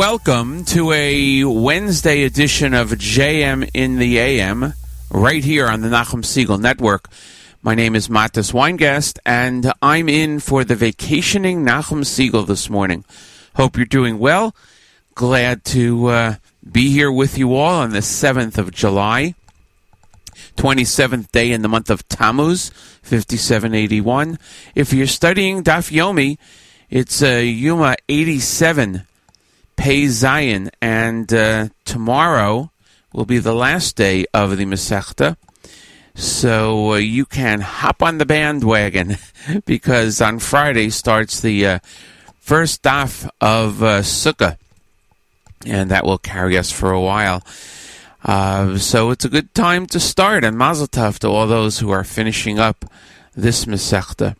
welcome to a Wednesday edition of JM in the AM right here on the Nachum Segal Network. My name is Matis Weingast, and I'm in for the vacationing Nachum Segal this morning. Hope you're doing well. Glad to uh, be here with you all on the 7th of July, 27th day in the month of Tammuz, 5781. If you're studying Daf Yomi, it's uh, Yuma 87, Pei Zayin, and uh, tomorrow will be the last day of the Masechta. So uh, you can hop on the bandwagon because on Friday starts the uh, first daf of uh, Sukkah, and that will carry us for a while. Uh, so it's a good time to start, and Mazel Tov to all those who are finishing up this Masechta.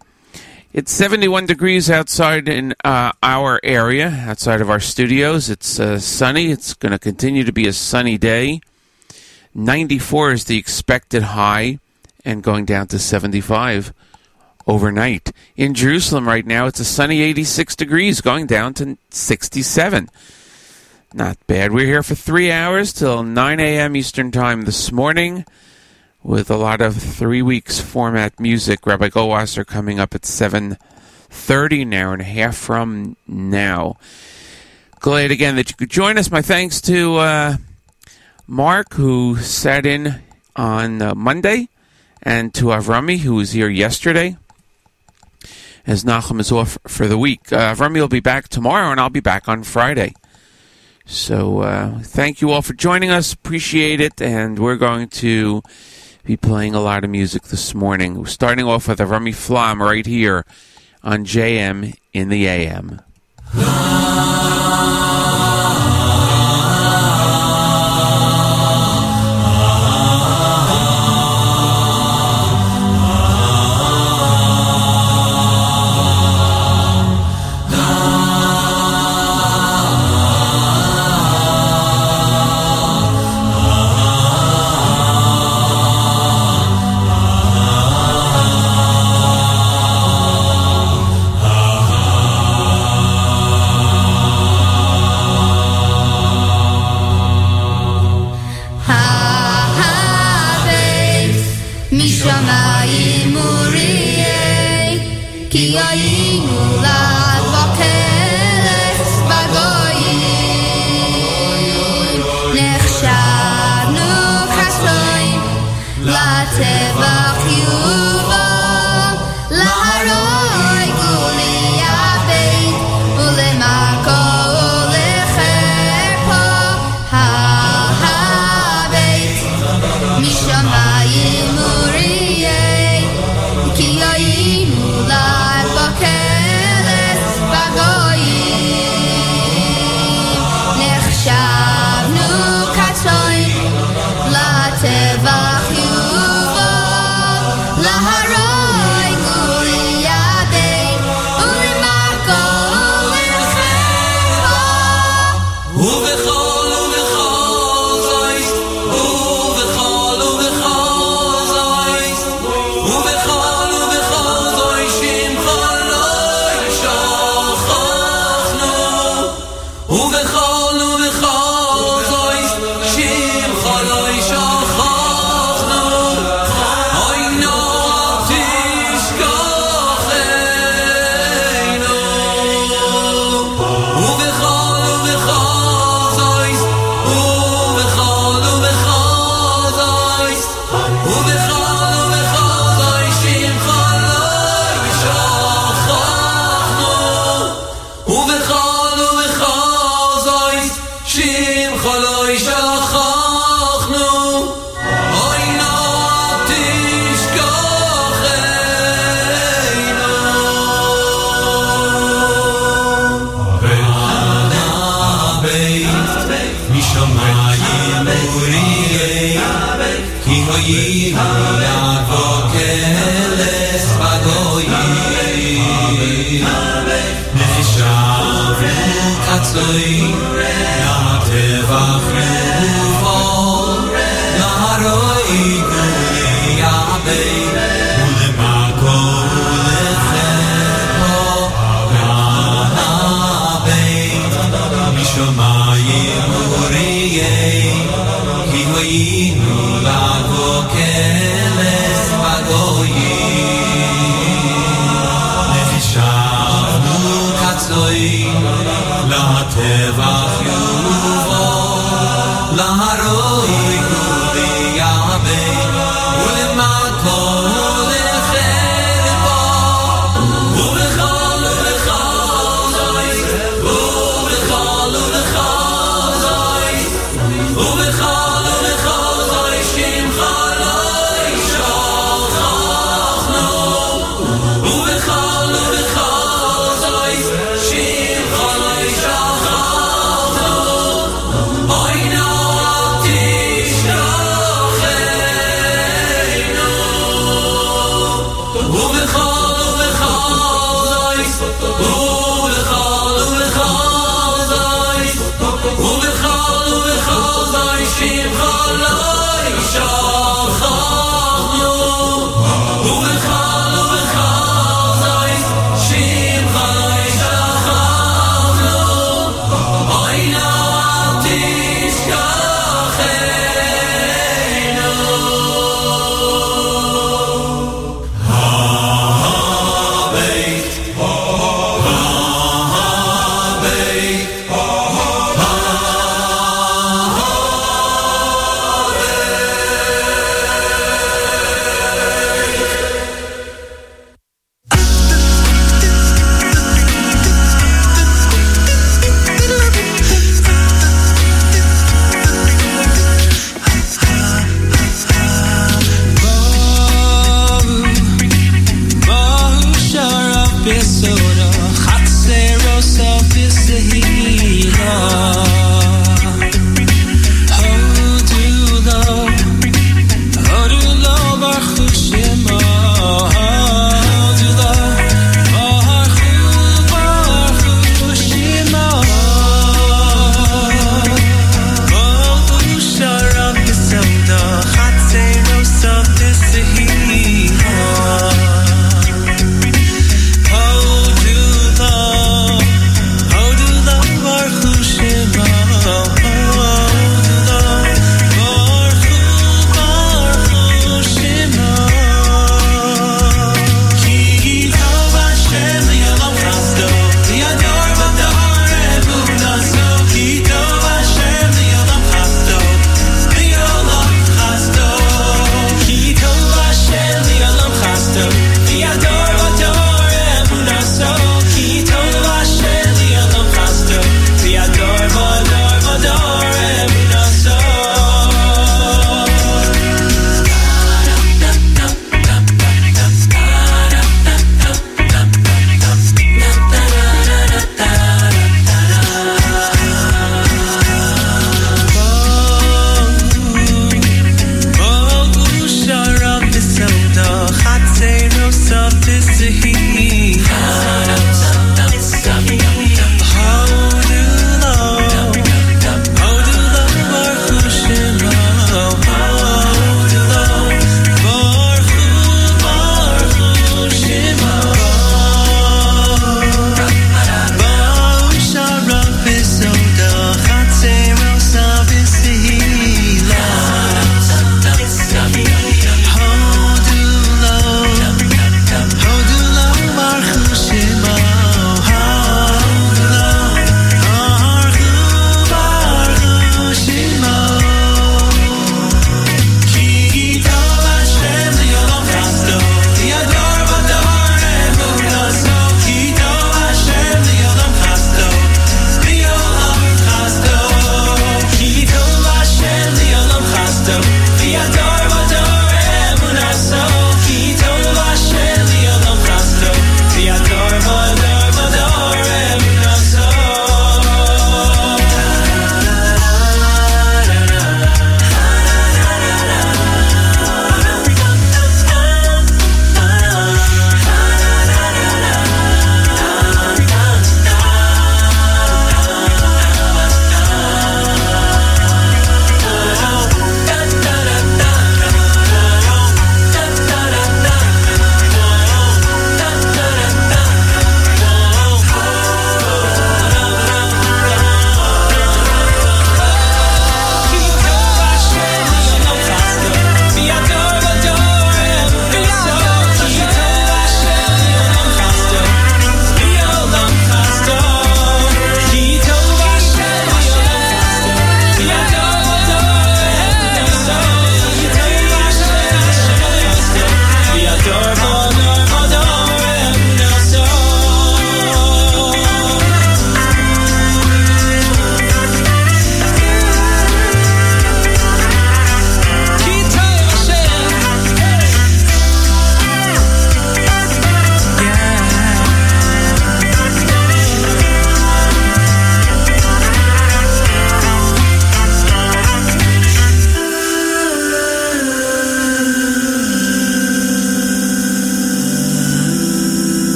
It's 71 degrees outside in uh, our area, outside of our studios. It's uh, sunny. It's going to continue to be a sunny day. 94 is the expected high, and going down to 75 overnight. In Jerusalem right now, it's a sunny 86 degrees, going down to 67. Not bad. We're here for three hours till 9 a.m. Eastern Time this morning with a lot of three weeks format music. Rabbi Goldwasser coming up at 7.30, an hour and a half from now. Glad again that you could join us. My thanks to uh, Mark, who sat in on uh, Monday, and to Avrami, who was here yesterday. As Nachum is off for the week. Uh, Avrami will be back tomorrow, and I'll be back on Friday. So uh, thank you all for joining us. Appreciate it. And we're going to be playing a lot of music this morning. Starting off with a Rami Flam right here on JM in the AM.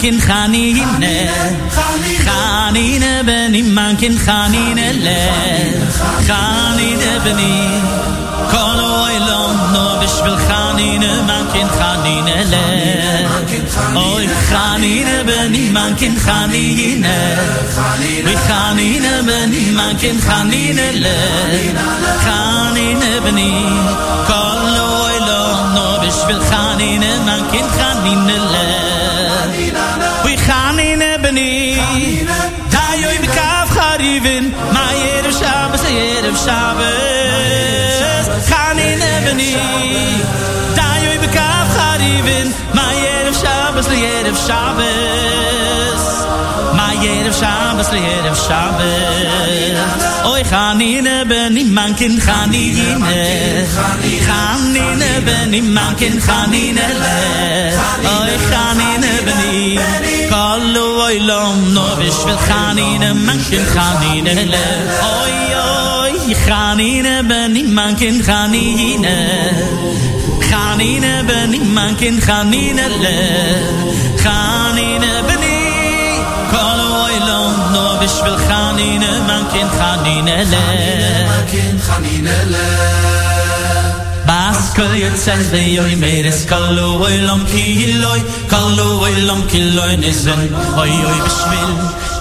Kin khanine. Khanine ben imman kin khanine le. Khanine ben kol oy lom no bishvil khanine man kin khanine le. Oy khanine ben imman kin khanine khanine ben imman kin khanine le shabbos. Ma yerev shabbos yerev shabbos. Oy khanine beni man kin khanine khanine beni man kin khanine le. Oy khanine beni kallu oy lom no bishvil khanine man kin khanine le. Oy oy khanine beni man kin khanine khanine beni man kin khanine le חנינה בני כל אוי לא נו בשביל חנינה Bas kol yot sen de yoy meres kol oy lom kiloy kol oy lom kiloy nizen oy oy bishvil.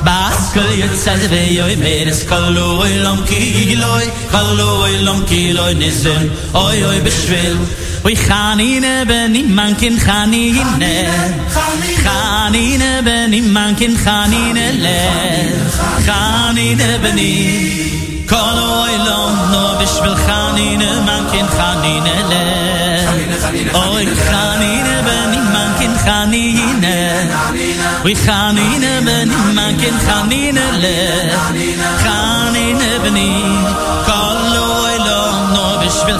Bas kol yot sen de yoy meres kallo oy lom kiloy kallo oy lom kiloy nizen oy oy bishvil. Oy khanine ben man kin khanine khanine ben imman kin khanine le khanine beni Kol oylom no bishvil khanine man kin khanine le Oy khanine ben man kin khanine We khanine ben man kin khanine le Khanine beni Kol oylom no bishvil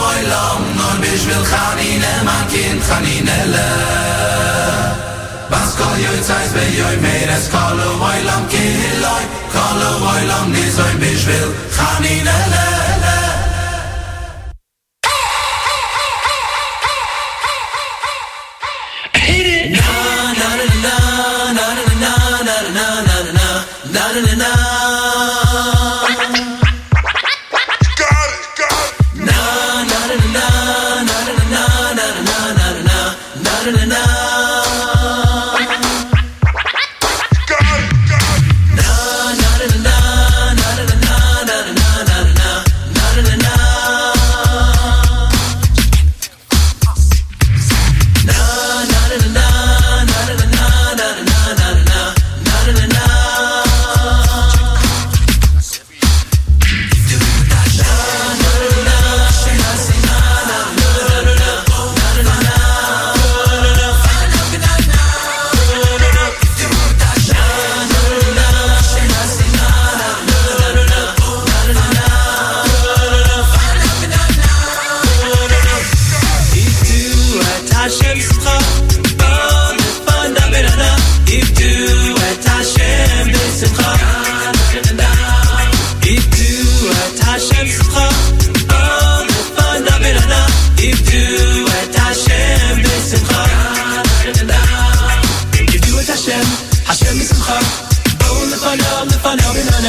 בשביל חנינה gaan חנינה en kind gaan in elle Was kol joi zeis bei joi mehr es kol oi lang kill oi kol oi lang nis oi bis elle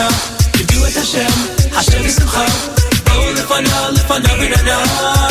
man kin khanine le Bas kol yoy tzais be yoy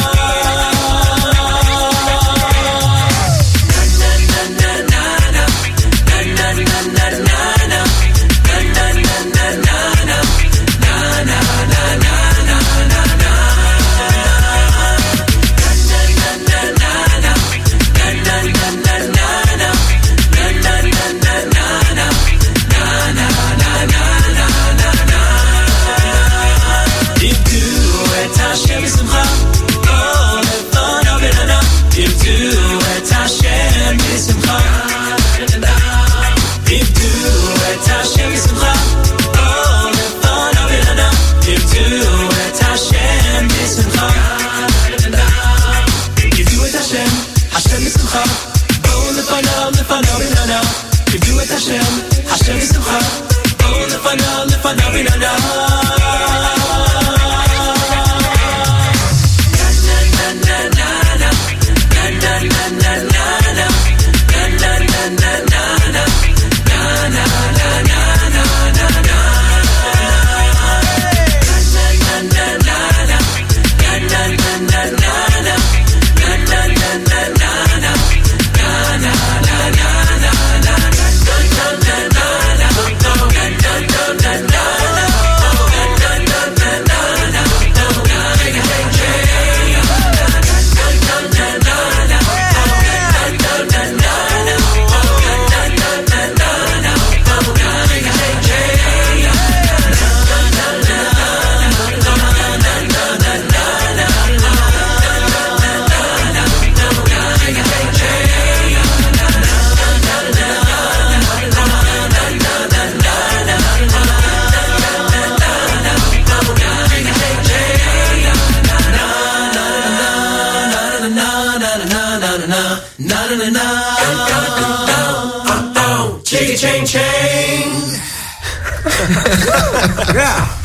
yeah.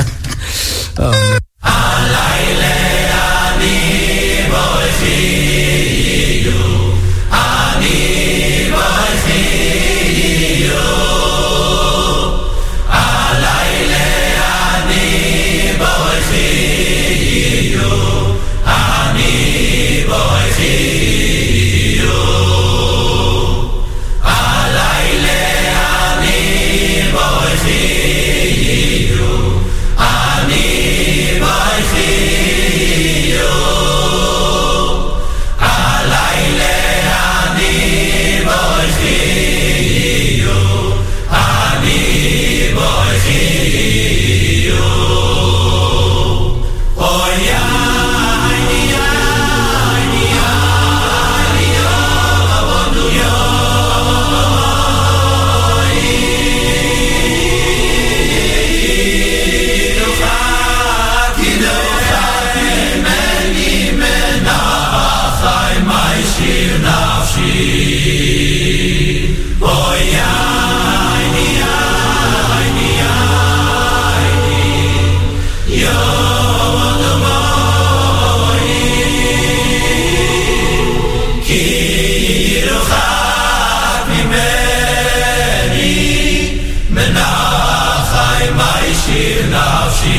Mais que shir nafshi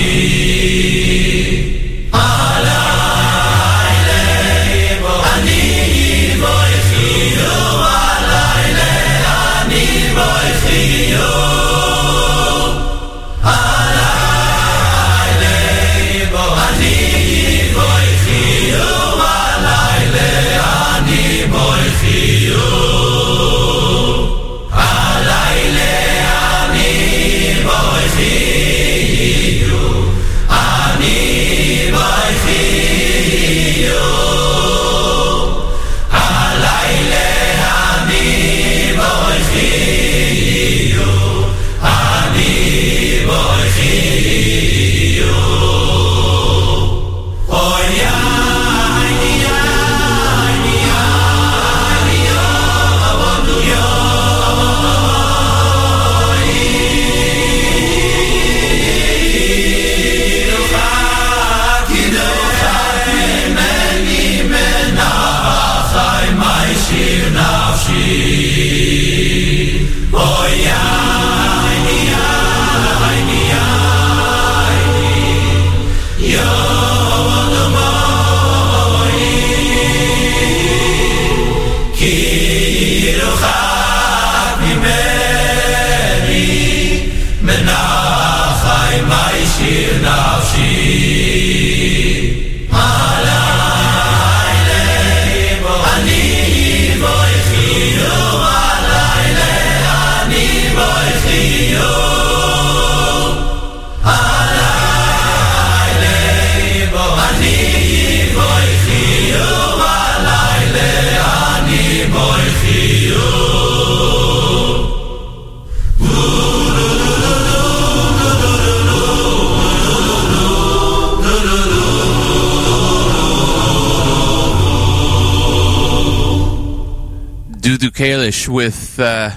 Kalish with uh,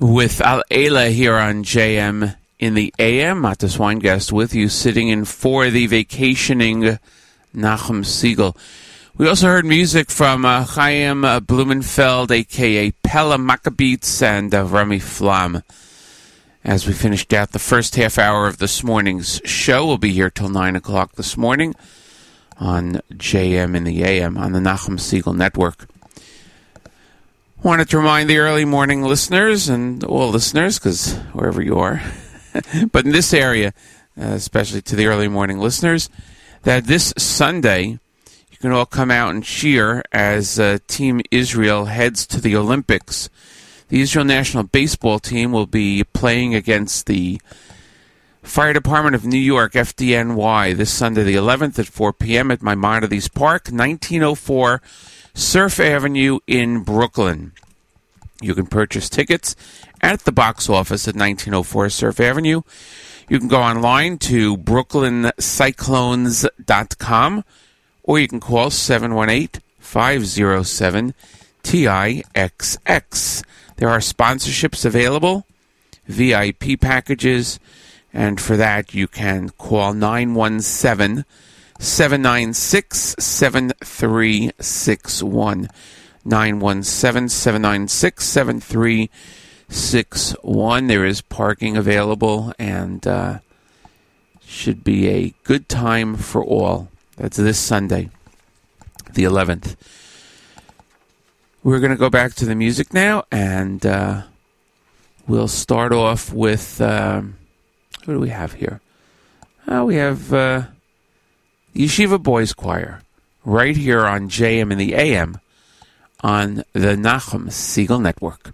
with Al Ela here on JM in the AM. Matas Weingast with you, sitting in for the vacationing Nachum Segal. We also heard music from uh, Chaim uh, Blumenfeld, aka Pella Maccabeats, and uh, Rami Flam. As we finished out the first half hour of this morning's show, we'll be here till 9 o'clock this morning on JM in the AM on the Nachum Segal Network. Wanted to remind the early morning listeners and all listeners, because wherever you are, but in this area, uh, especially to the early morning listeners, that this Sunday you can all come out and cheer as uh, Team Israel heads to the Olympics. The Israel national baseball team will be playing against the Fire Department of New York, FDNY, this Sunday, the 11th at 4 p.m. at Maimonides Park, 1904 Surf Avenue in Brooklyn. You can purchase tickets at the box office at 1904 Surf Avenue. You can go online to brooklyncyclones.com or you can call 718 507 TIXX. There are sponsorships available, VIP packages, and for that you can call 917 796 7361. 917 796 7361. There is parking available and uh, should be a good time for all. That's this Sunday, the 11th. We're going to go back to the music now and uh, we'll start off with. Um, who do we have here? Uh, we have uh, Yeshiva Boys Choir right here on JM in the AM on the Nachum Segal Network.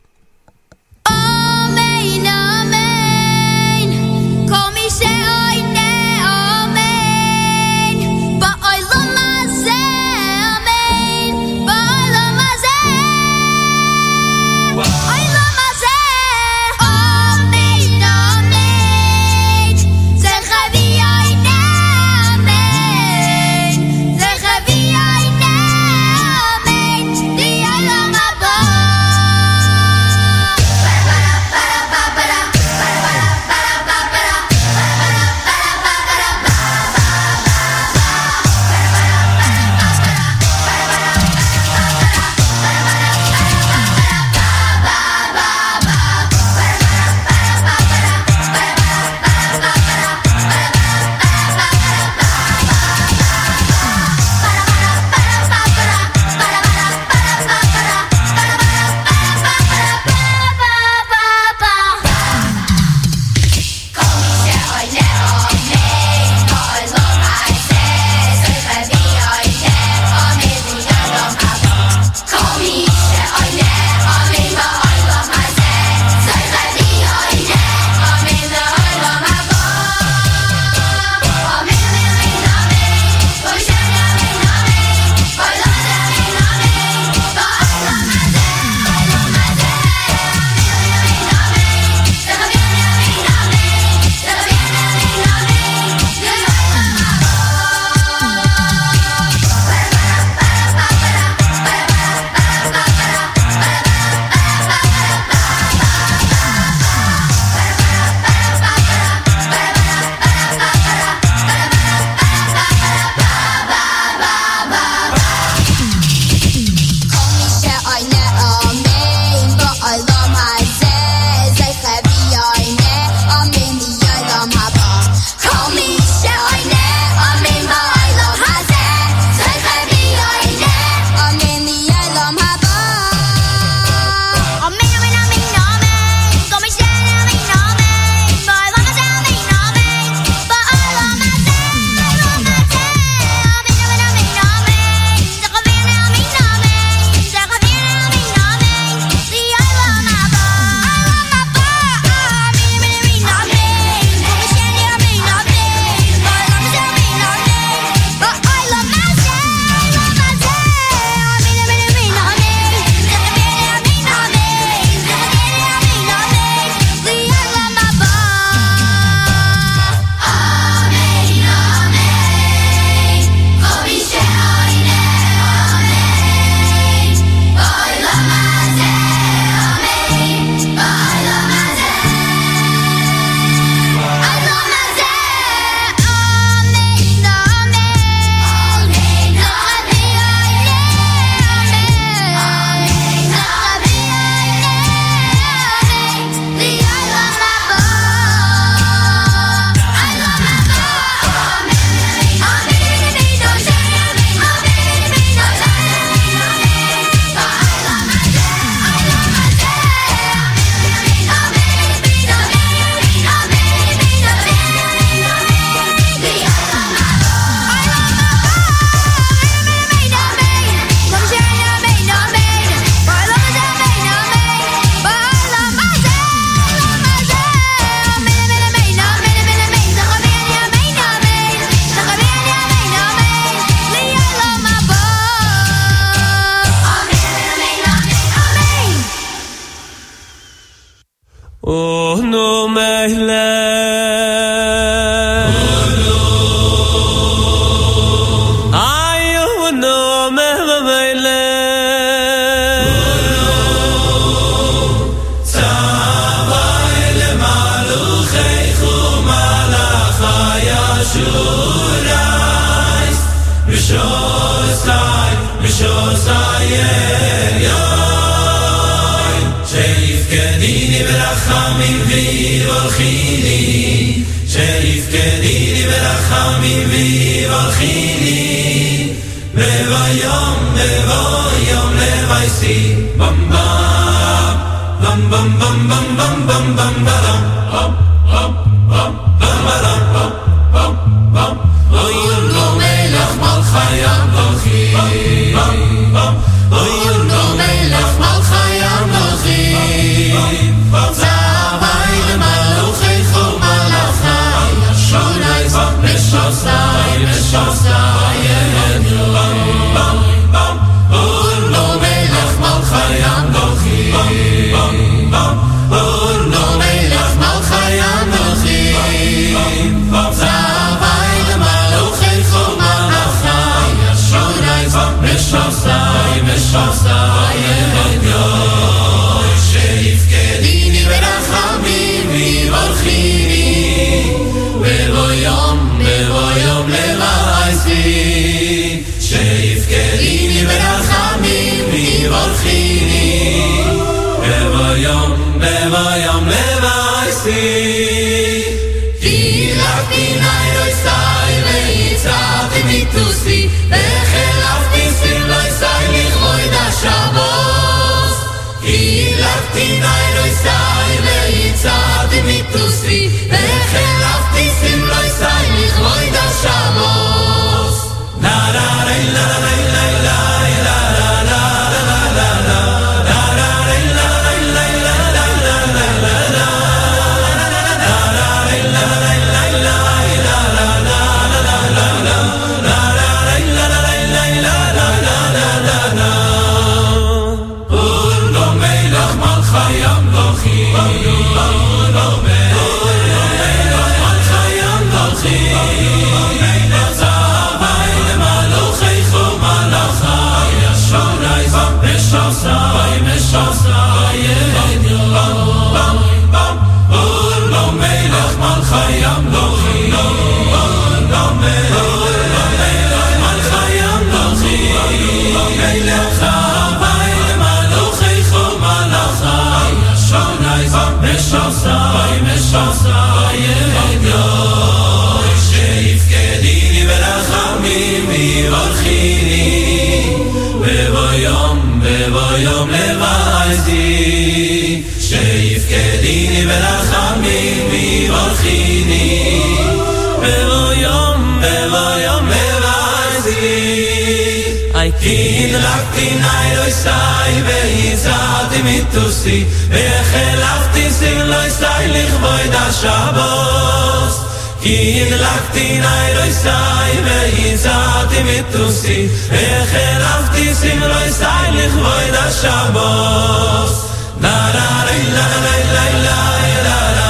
וי מעשע צייגל גליי שייף קדיני בלחמי מירחיני יום בויום וועל ליי די שייף קדיני בלחמי in rakti nay lo sai ve izad mitusi ve khalafti sin lo sai lig vay da shabos in rakti nay lo sai ve izad mitusi ve khalafti sin lo sai lig vay da shabos na na la la la la la la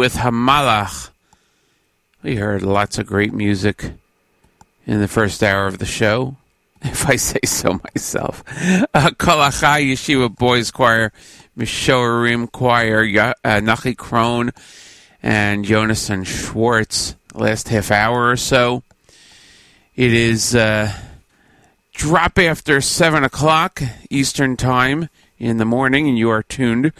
with Hamalach. We heard lots of great music in the first hour of the show, if I say so myself. Uh, Yeshiva Boys Choir, Mishorim Choir, uh, Nachi Krohn, and Jonathan Schwartz. Last half hour or so. It is uh, drop after seven o'clock Eastern Time in the morning, and you are tuned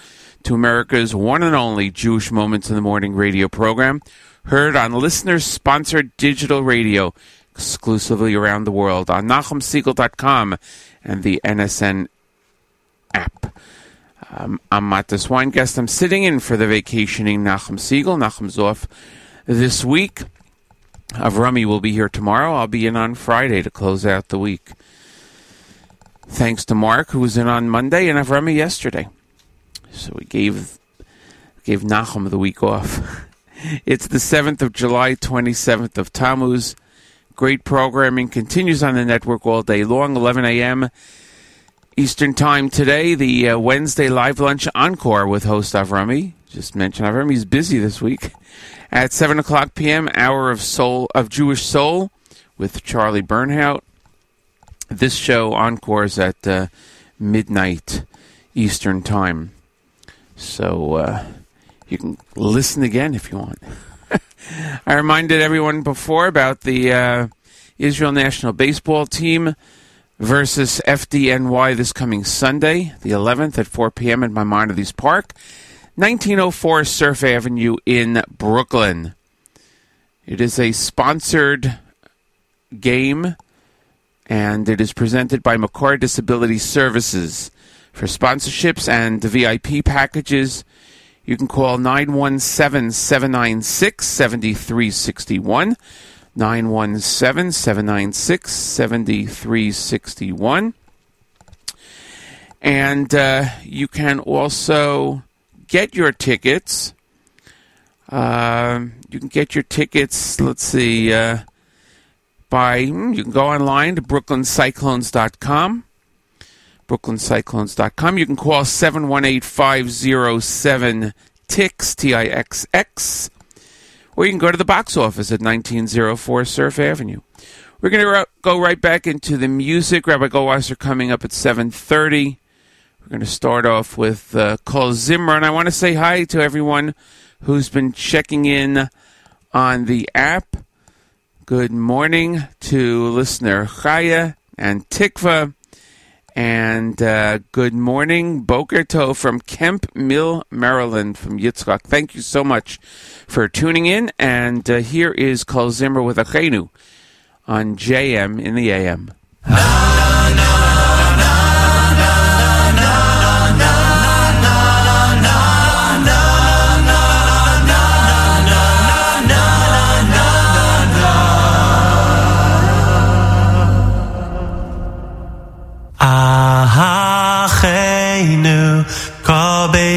to America's one and only Jewish Moments in the Morning radio program, heard on listeners sponsored digital radio exclusively around the world on NachumSegal.com and the NSN app. Um, I'm Matis Weingast. I'm sitting in for the vacationing Nachum Segal. Nachum's off this week. Avrami will be here tomorrow. I'll be in on Friday to close out the week. Thanks to Mark, who was in on Monday, and Avrami yesterday. So we gave gave Nachum the week off. It's the 7th of July, 27th of Tammuz. Great programming continues on the network all day long, 11 a.m. Eastern Time today. The uh, Wednesday live lunch encore with host Avrami. Just mentioned Avrami's busy this week. At 7 o'clock p.m., Hour of Soul of Jewish Soul with Charlie Bernhaut. This show encores at uh, midnight Eastern Time. So uh, you can listen again if you want. I reminded everyone before about the uh, Israel national baseball team versus FDNY this coming Sunday, the 11th at 4 p.m. at Maimonides Park, 1904 Surf Avenue in Brooklyn. It is a sponsored game and it is presented by Makor Disability Services. For sponsorships and the VIP packages, you can call 917 796 7361. 917 796 7361. And uh, you can also get your tickets. Um you can get your tickets, let's see, uh, by, hmm, you can go online to brooklyncyclones.com. brooklyncyclones.com. You can call 718-507-TIX, T-I-X-X, or you can go to the box office at 1904 Surf Avenue. We're going to ro- go right back into the music. Rabbi Goldwasser coming up at 7.30. We're going to start off with uh, Kol Zimra, and I want to say hi to everyone who's been checking in on the app. Good morning to listener Chaya and Tikva And uh, good morning, Boker Tov from Kemp Mill, Maryland, from Yitzchak. Thank you so much for tuning in. And uh, here is Kol Zimra with Achenu on JM in the AM.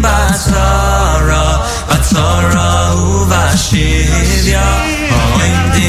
Hanesunim batzara batzara uvashivya Oimdim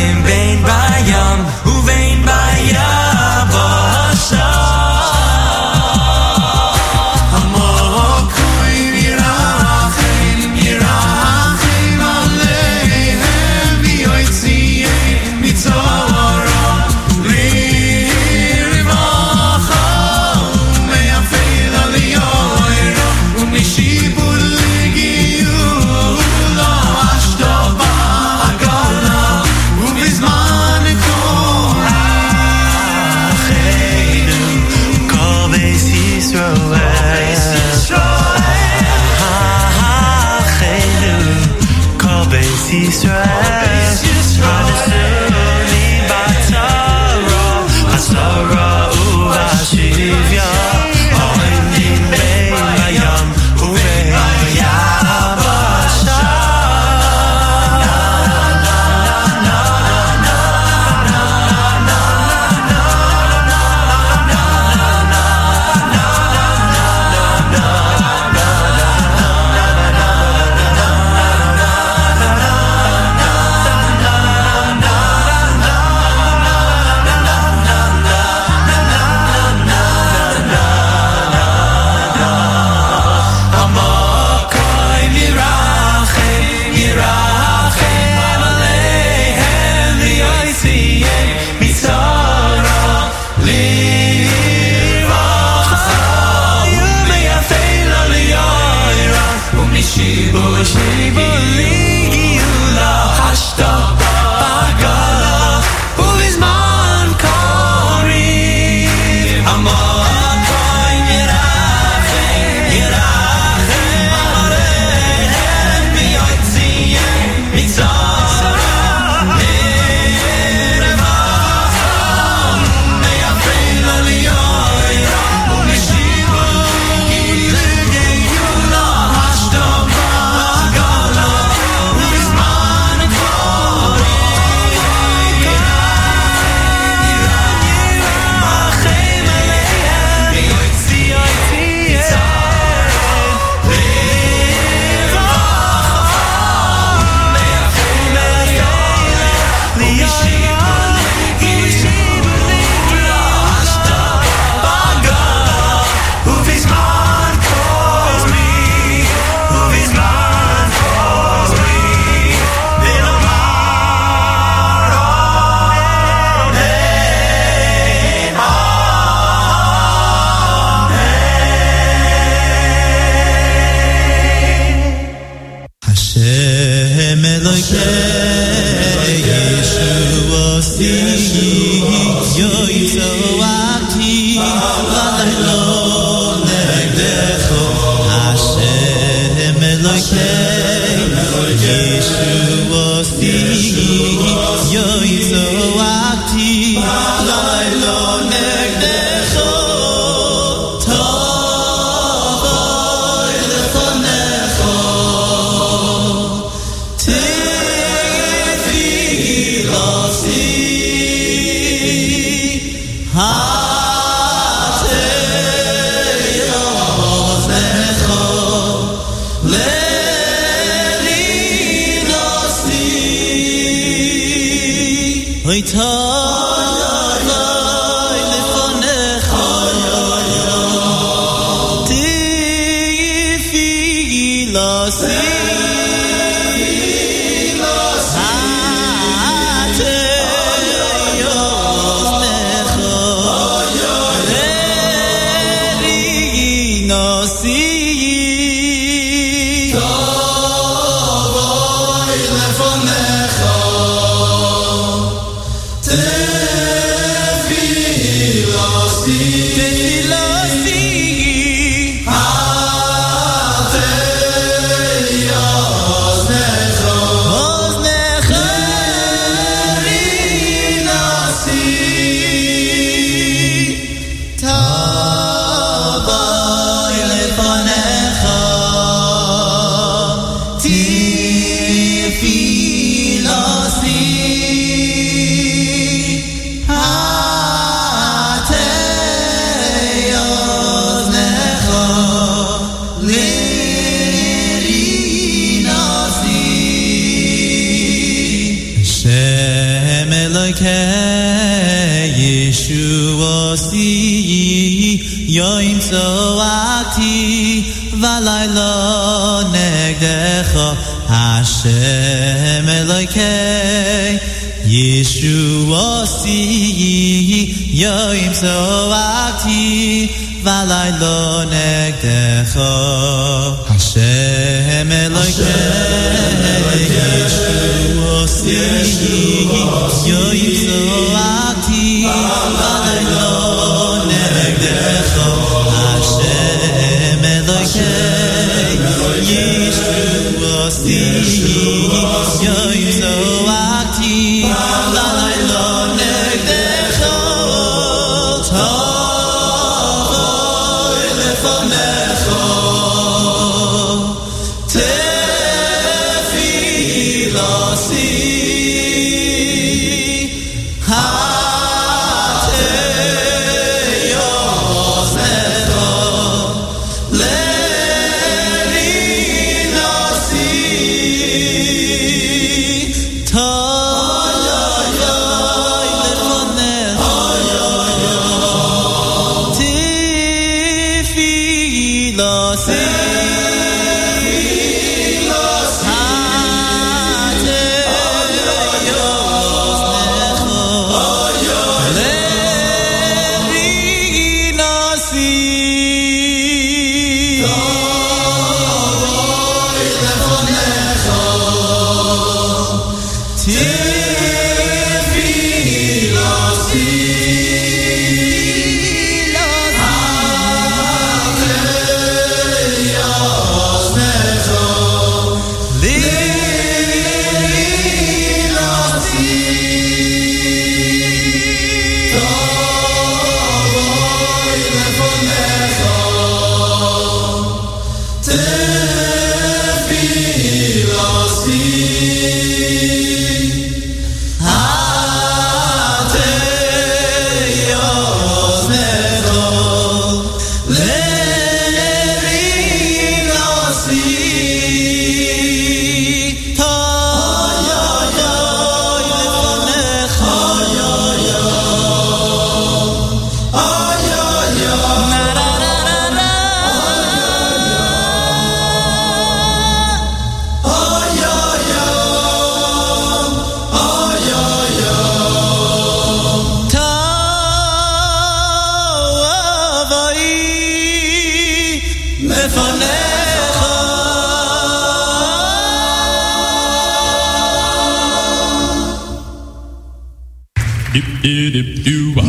Dip dip dip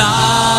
lá.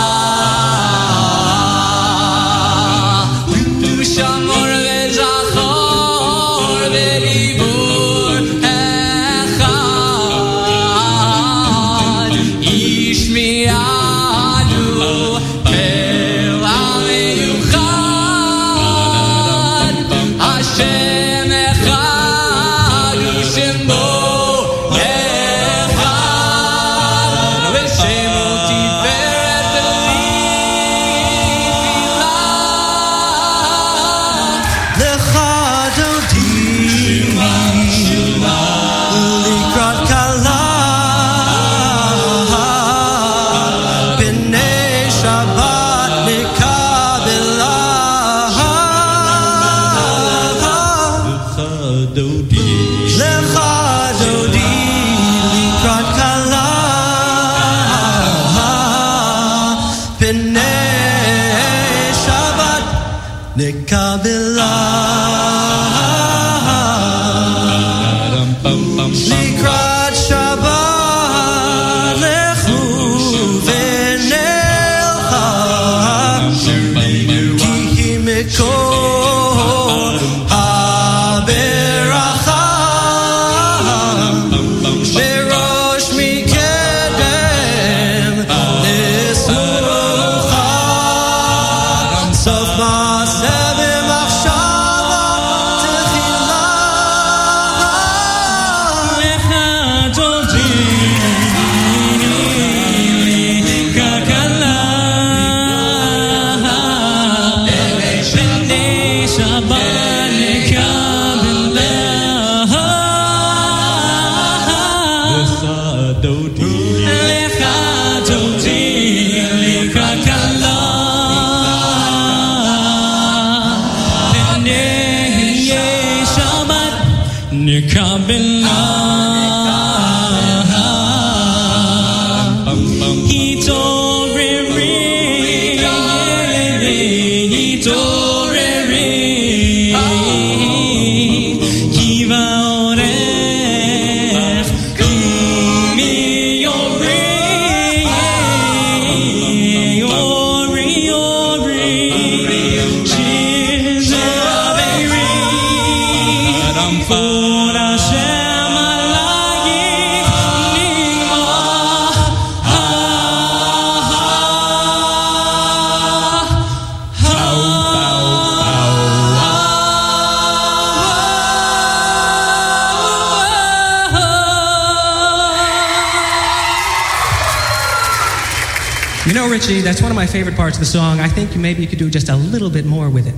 favorite parts of the song. I think maybe you could do just a little bit more with it.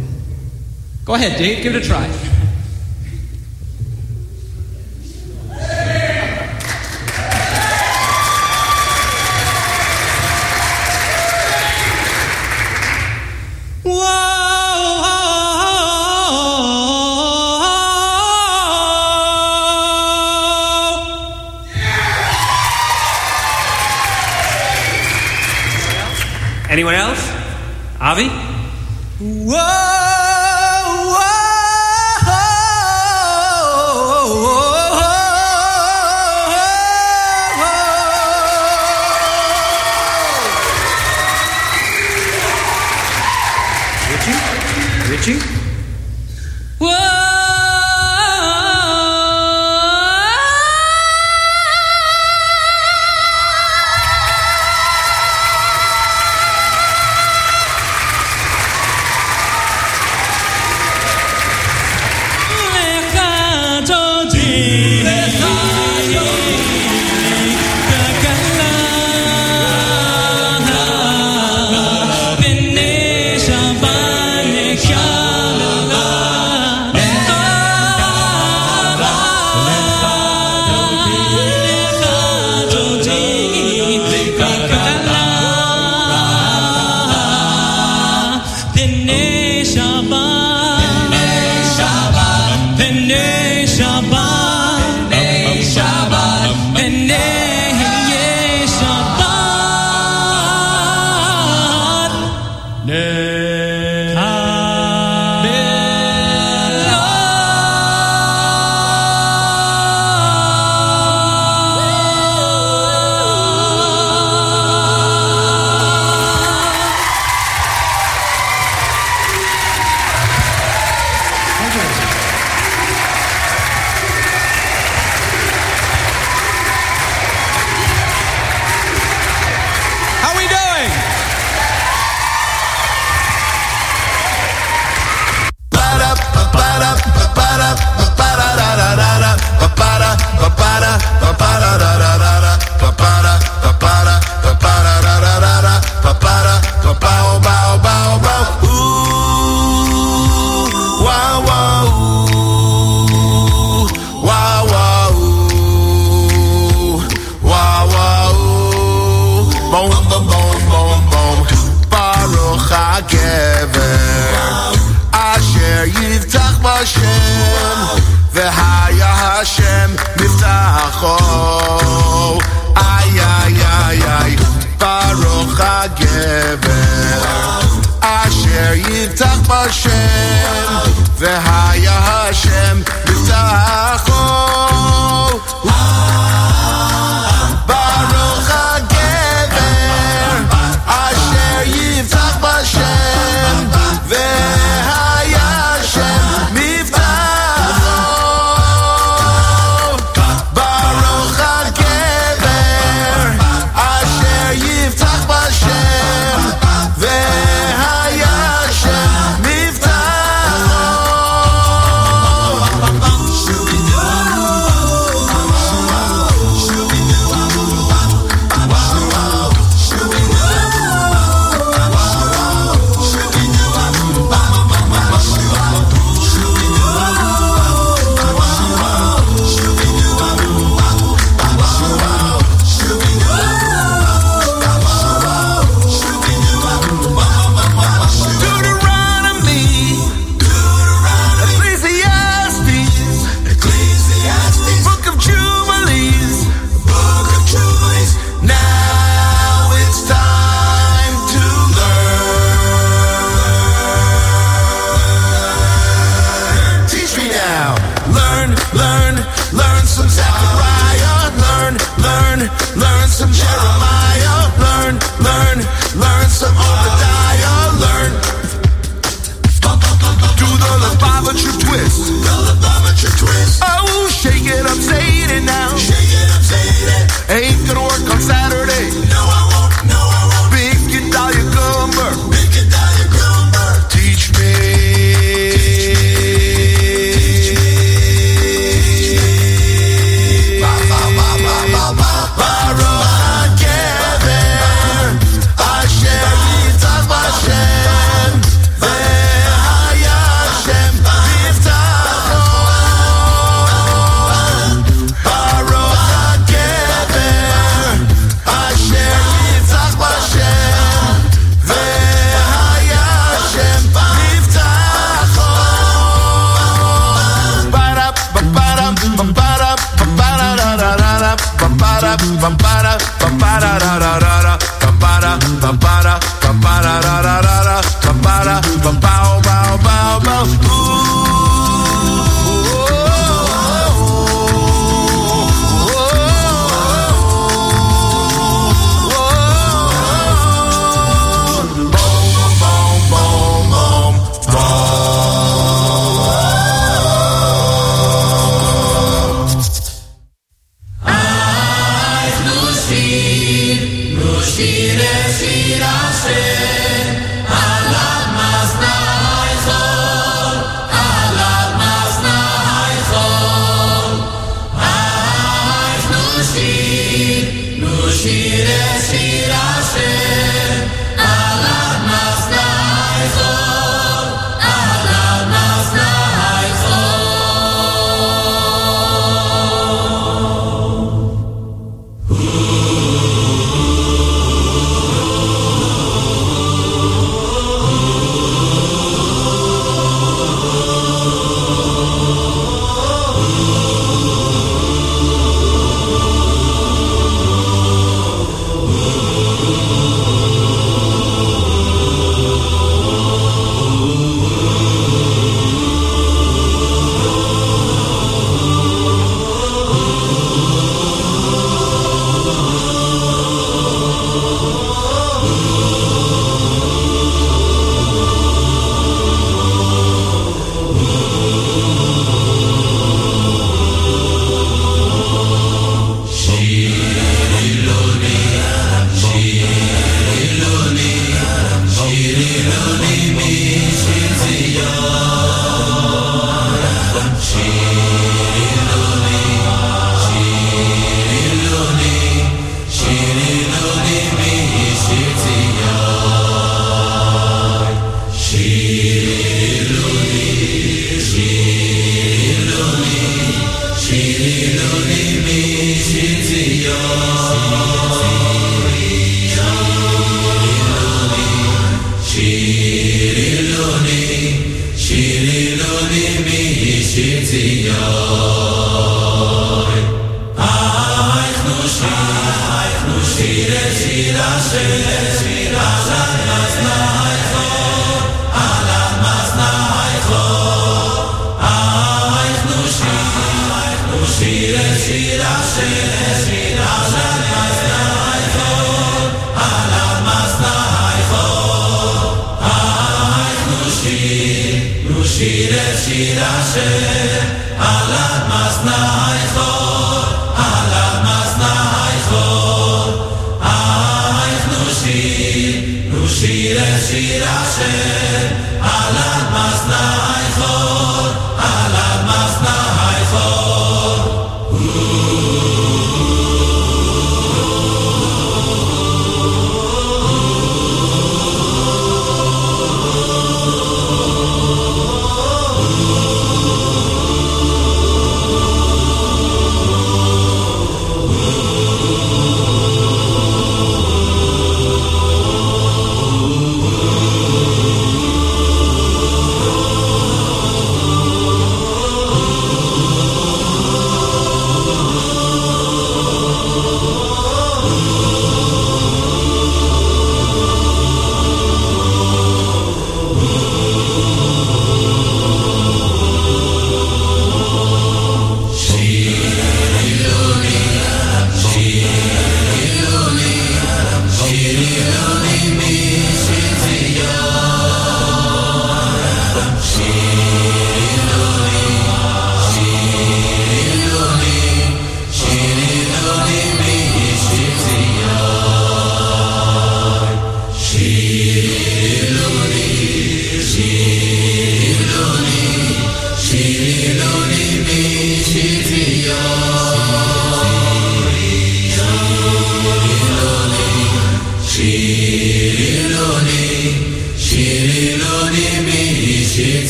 Go ahead, Dave, give it a try. Baba.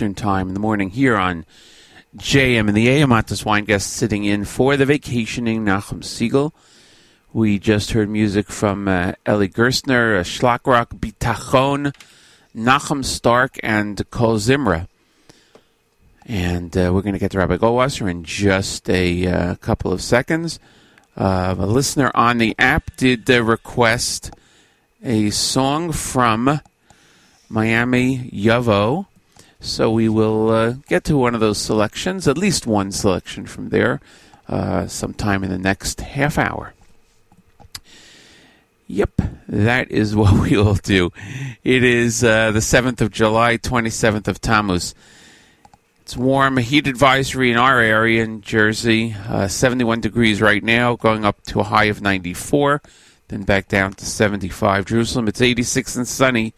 Eastern Time in the morning here on JM and the AM. Matis Weingast sitting in for the vacationing Nachum Segal. We just heard music from uh, Eli Gerstner, uh, Bitachon, Nachum Stark, and Kol Zimra. And uh, we're going to get to Rabbi Goldwasser in just a uh, couple of seconds. Uh, a listener on the app did uh, request a song from Miami Yavo. So we will uh, get to one of those selections, at least one selection from there, uh, sometime in the next half hour. Yep, that is what we will do. It is uh, the 7th of July, 27th of Tammuz. It's warm, a heat advisory in our area in Jersey, uh, 71 degrees right now, going up to a high of 94, then back down to 75. Jerusalem, it's 86 and sunny,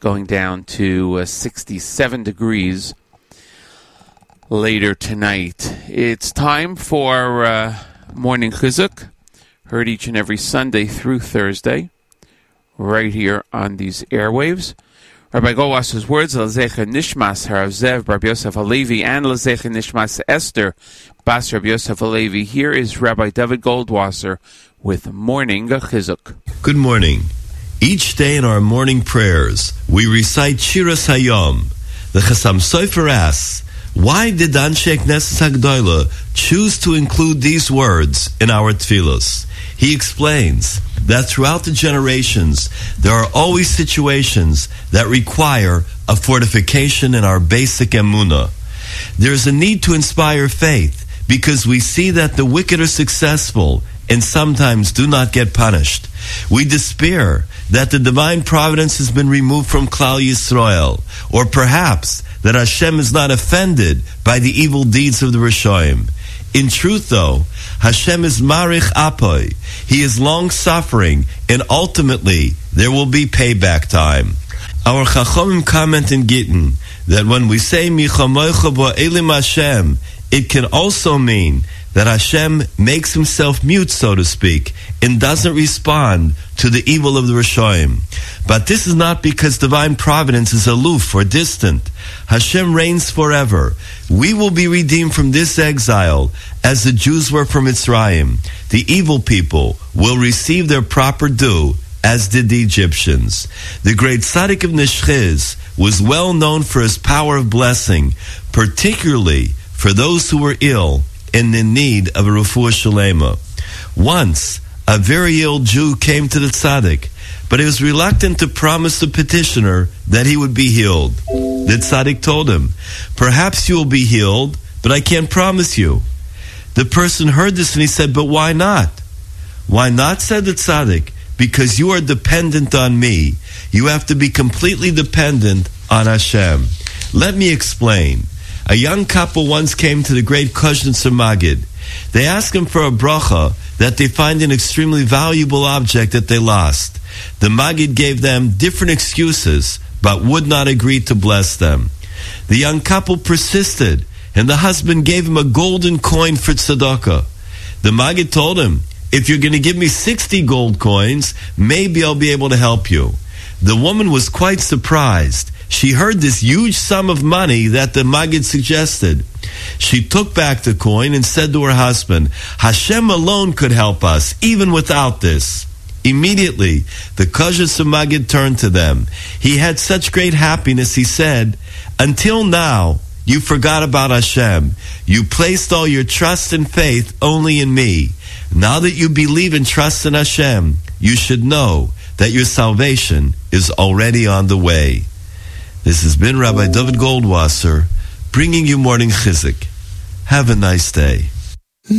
going down to uh, 67 degrees later tonight. It's time for uh, Morning Chizuk, heard each and every Sunday through Thursday, right here on these airwaves. Rabbi Goldwasser's words, Lazecha Nishmas Harav Zev Bar Yosef Alevi, and Lazecha Nishmas Esther Bas Rabbi Yosef Alevi. Here is Rabbi David Goldwasser with Morning Chizuk. Good morning. Each day in our morning prayers, we recite Shiras Hayom. The Chasam Sofer asks, why did Anshe Knesset Hagdoila choose to include these words in our tefillos? He explains that throughout the generations, there are always situations that require a fortification in our basic emuna. There is a need to inspire faith because we see that the wicked are successful and sometimes do not get punished. We despair that the divine providence has been removed from Klal Yisrael, or perhaps that Hashem is not offended by the evil deeds of the Rishoim. In truth, though, Hashem is Marich Apoy. He is long suffering, and ultimately there will be payback time. Our Chachomim comment in Gittin that when we say Michamoicha Elim Hashem, it can also mean that Hashem makes himself mute, so to speak, and doesn't respond to the evil of the Rishoim. But this is not because divine providence is aloof or distant. Hashem reigns forever. We will be redeemed from this exile as the Jews were from Mitzrayim. The evil people will receive their proper due as did the Egyptians. The great tzaddik of Nishchiz was well known for his power of blessing, particularly for those who were ill and the need of a refuah shalema. Once, a very ill Jew came to the tzaddik, but he was reluctant to promise the petitioner that he would be healed. The tzaddik told him, Perhaps you will be healed, but I can't promise you. The person heard this and he said, But why not? Why not? said the tzaddik. Because you are dependent on me. You have to be completely dependent on Hashem. Let me explain. A young couple once came to the great Koznitzer Magid. They asked him for a bracha that they find an extremely valuable object that they lost. The Magid gave them different excuses, but would not agree to bless them. The young couple persisted, and the husband gave him a golden coin for tzedakah. The Magid told him, if you're going to give me 60 gold coins, maybe I'll be able to help you. The woman was quite surprised. She heard this huge sum of money that the Magid suggested. She took back the coin and said to her husband, Hashem alone could help us, even without this. Immediately, the Koznitzer Magid turned to them. He had such great happiness, he said, Until now, you forgot about Hashem. You placed all your trust and faith only in me. Now that you believe and trust in Hashem, you should know that your salvation is already on the way. This has been Rabbi David Goldwasser bringing you Morning Chizuk. Have a nice day. Hashem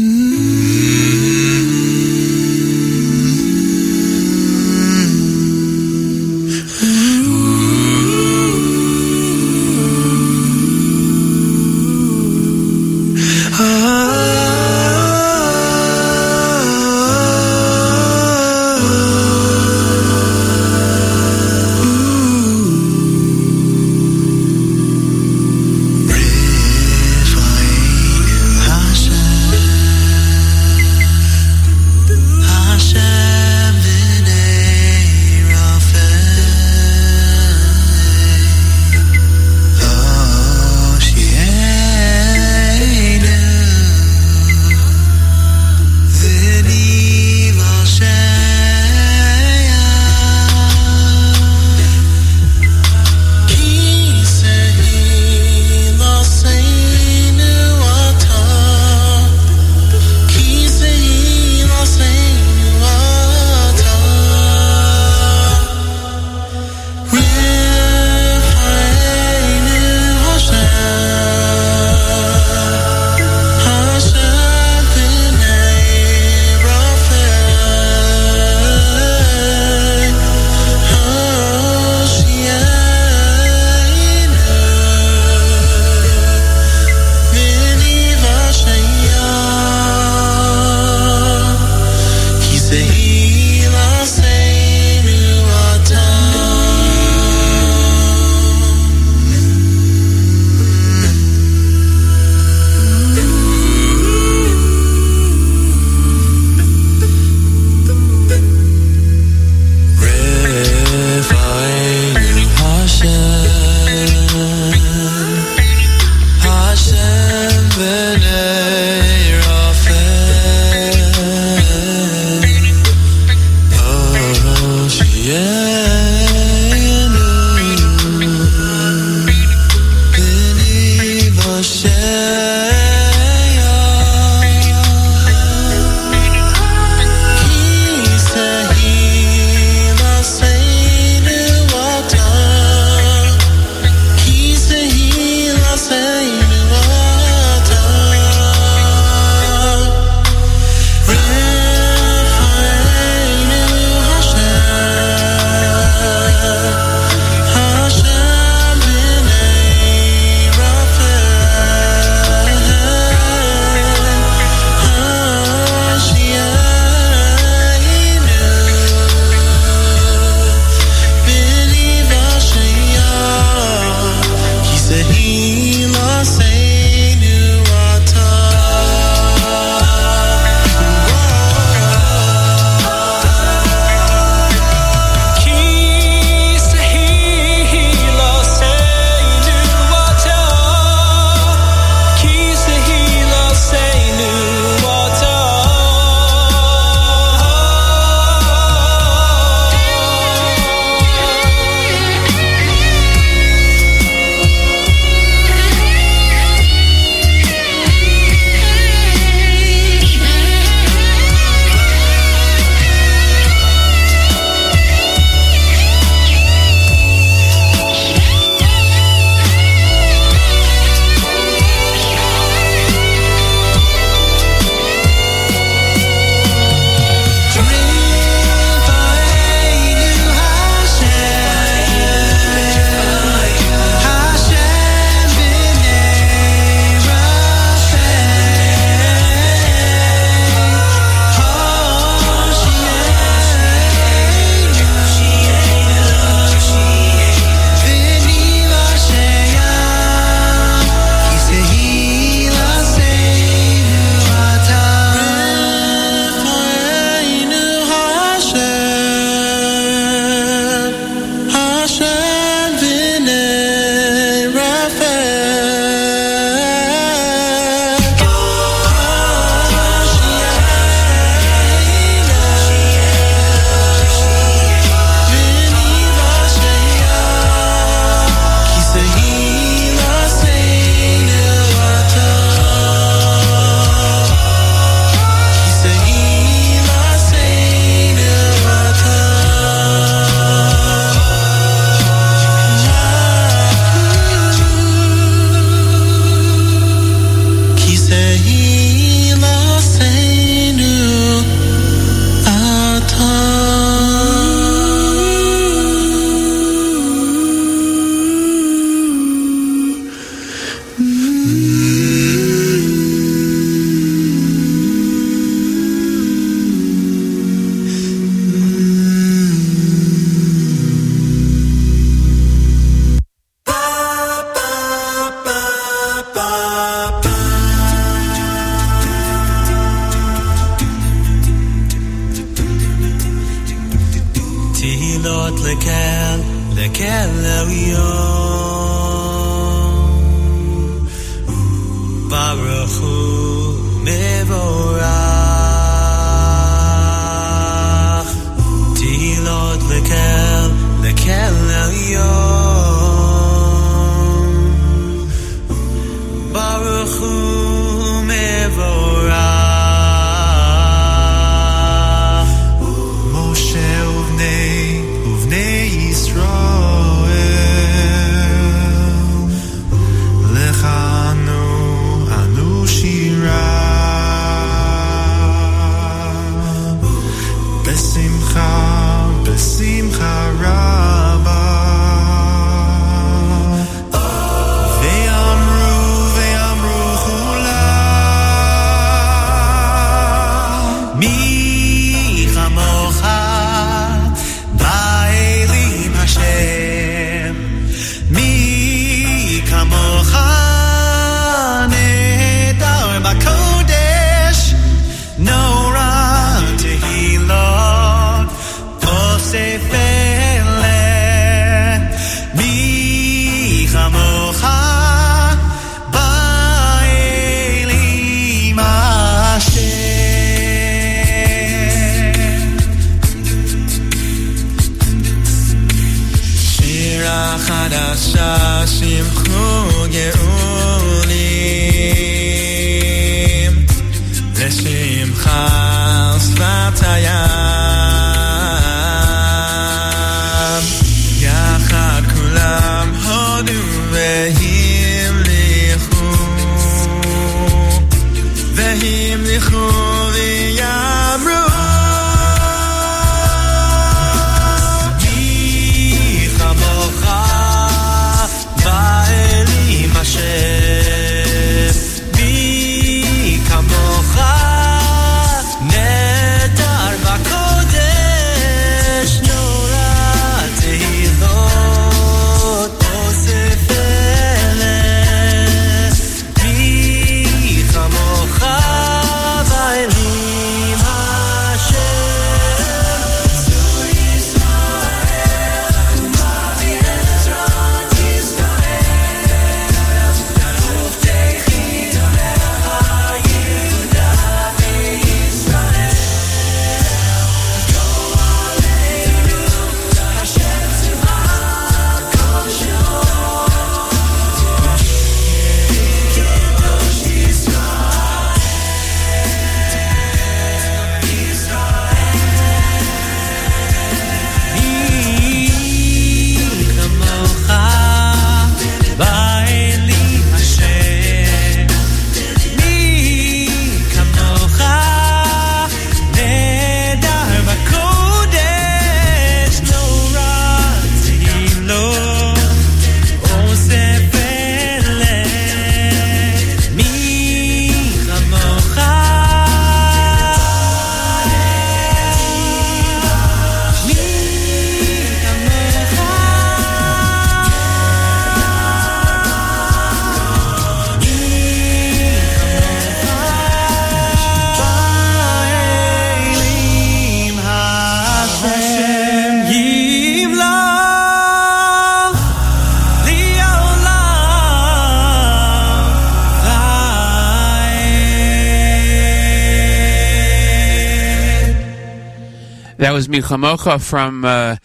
was Michamocha from uh,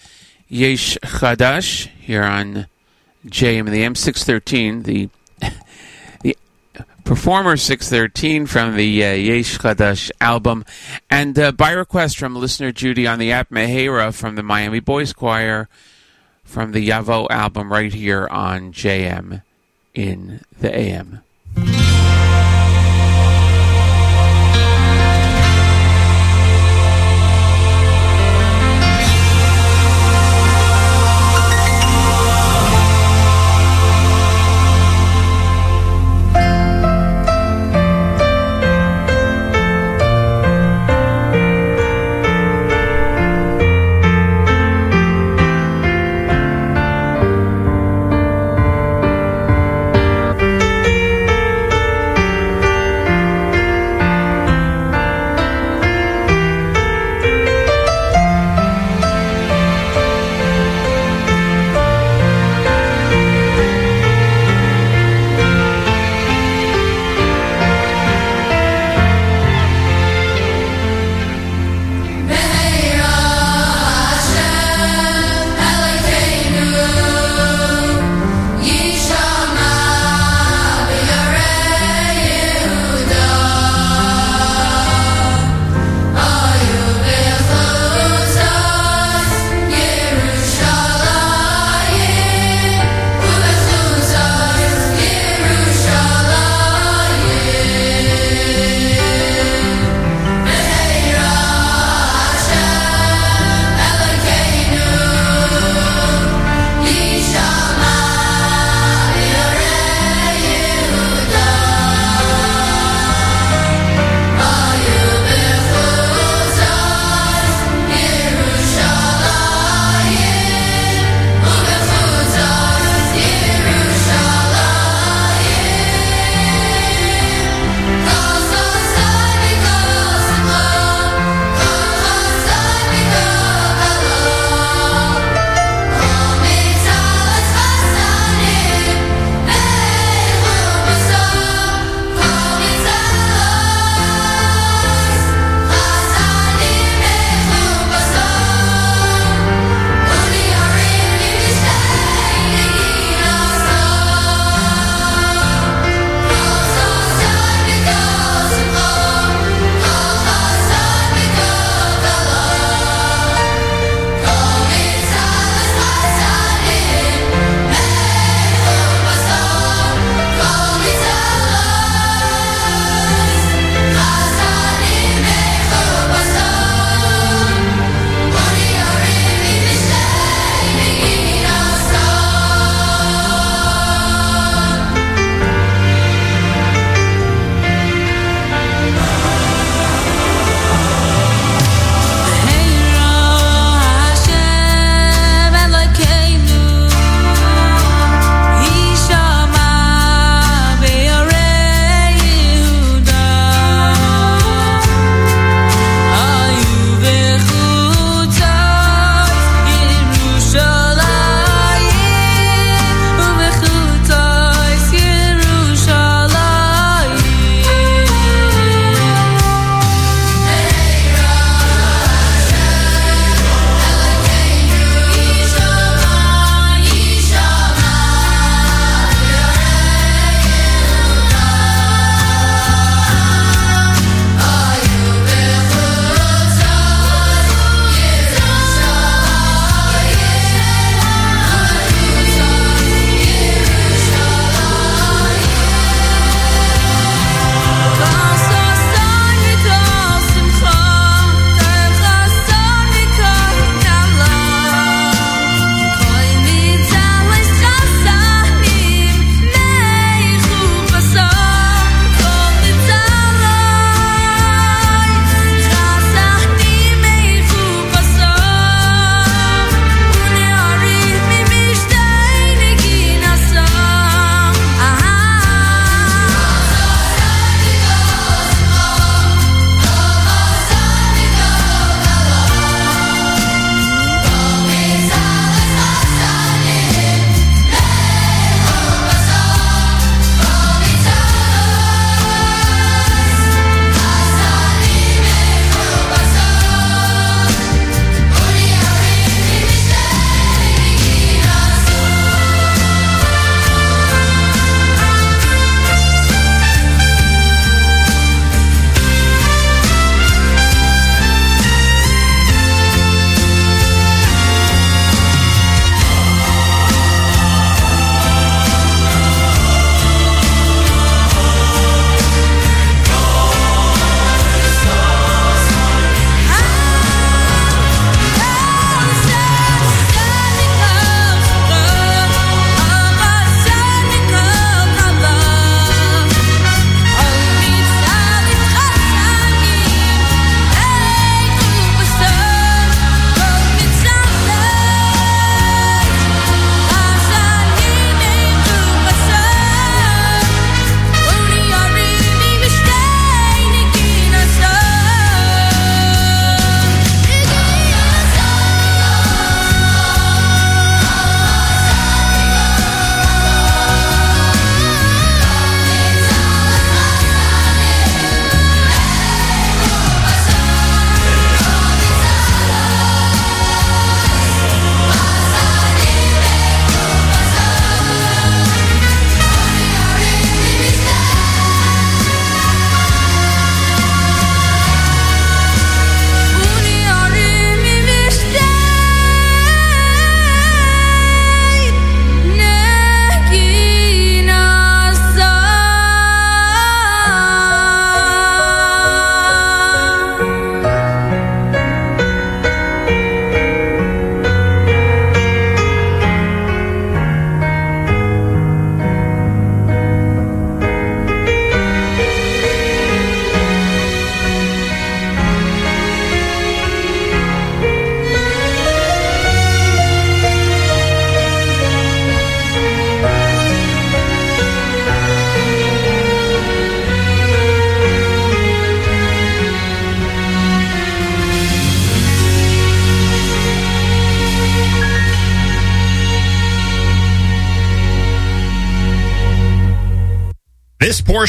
Yesh Chadash here on JM the M six thirteen the the performer six thirteen from the uh, Yesh Chadash album, and uh, by request from listener Judy on the app Mehera from the Miami Boys Choir from the Yavo album right here on JM in the AM.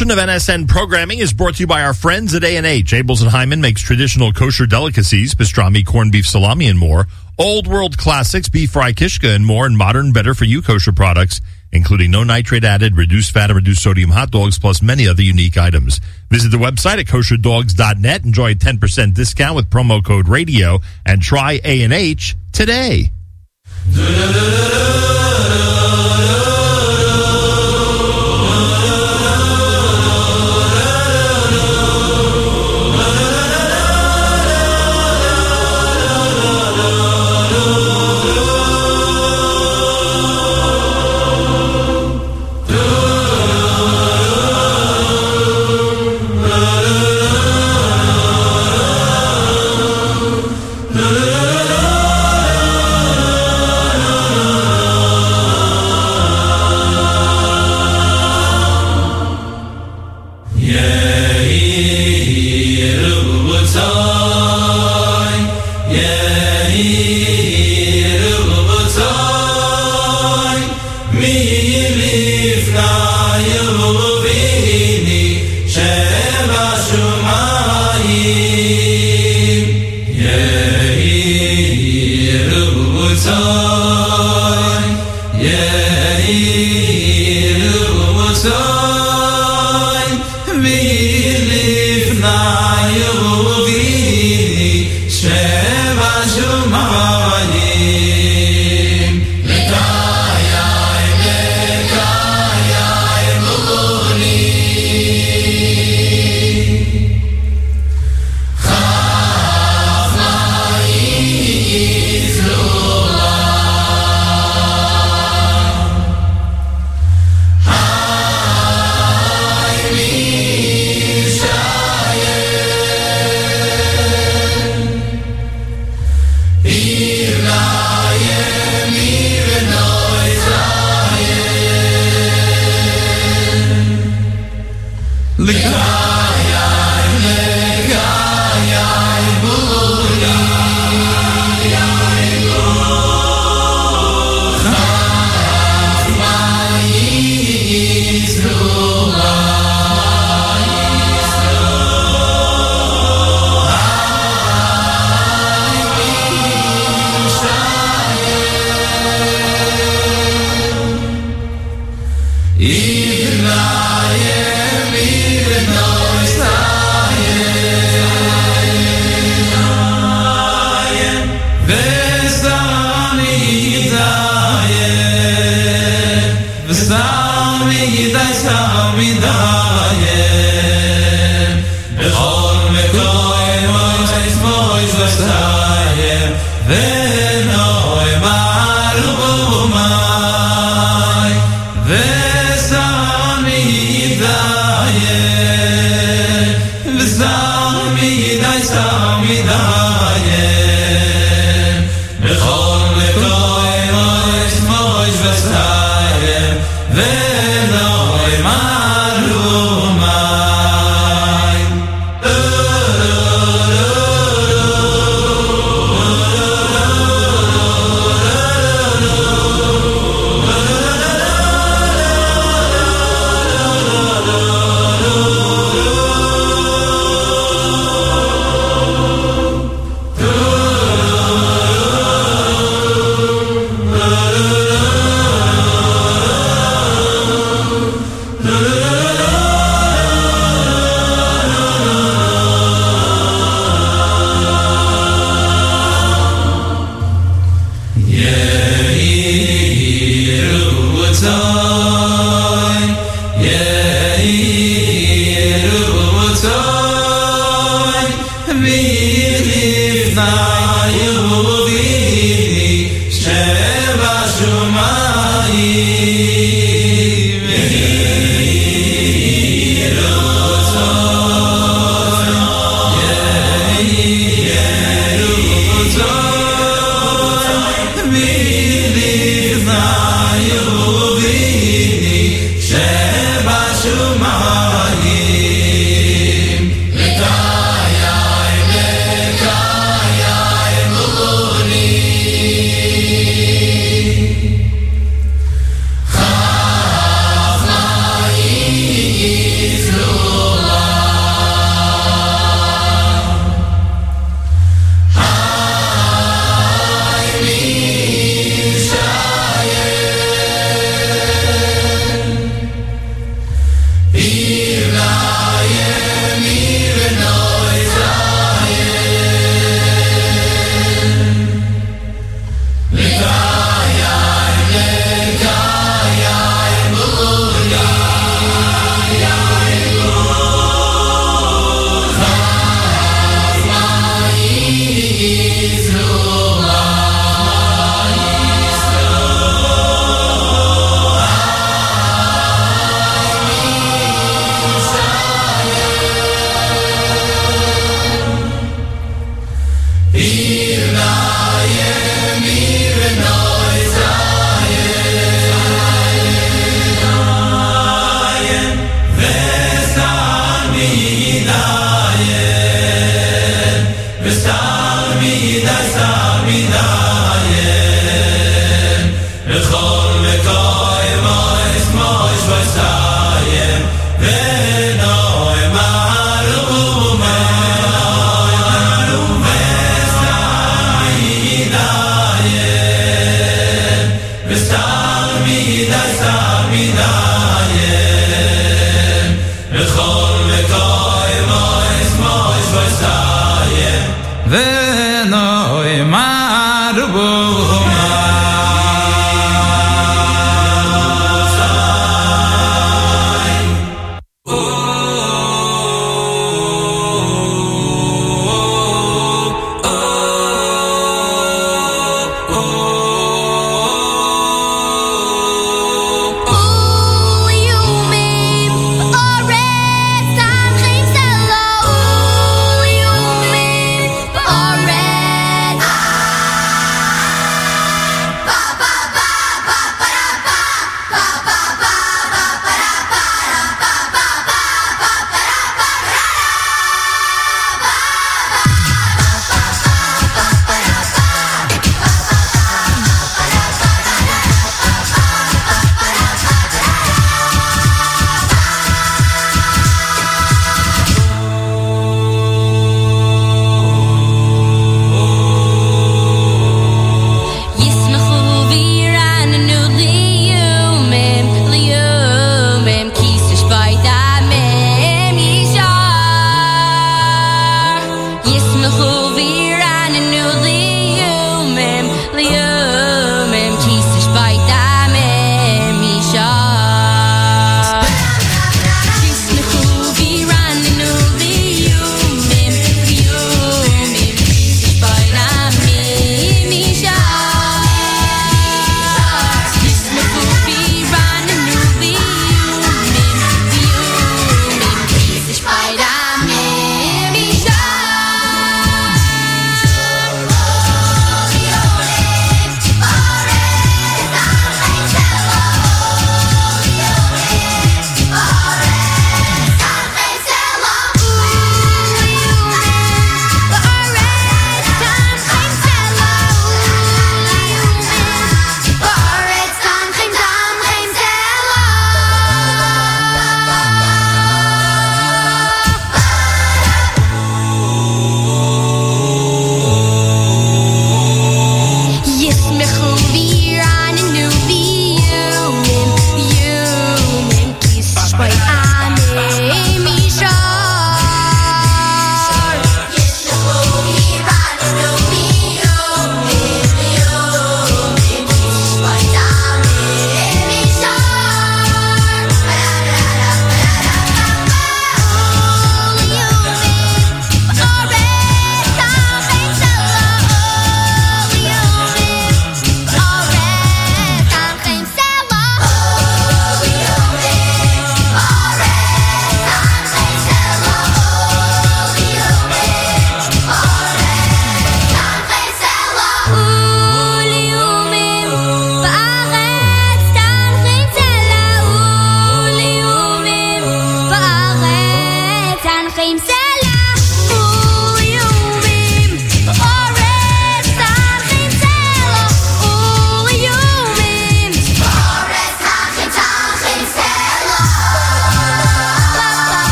Portion of NSN programming is brought to you by our friends at A&H. Abeles and Heymann makes traditional kosher delicacies, pastrami, corned beef salami, and more. Old world classics, beef fry kishka, and more, and modern, better for you kosher products, including no nitrate added, reduced fat, and reduced sodium hot dogs, plus many other unique items. Visit the website at kosherdogs.net. Enjoy a 10% discount with promo code radio and try A&H today.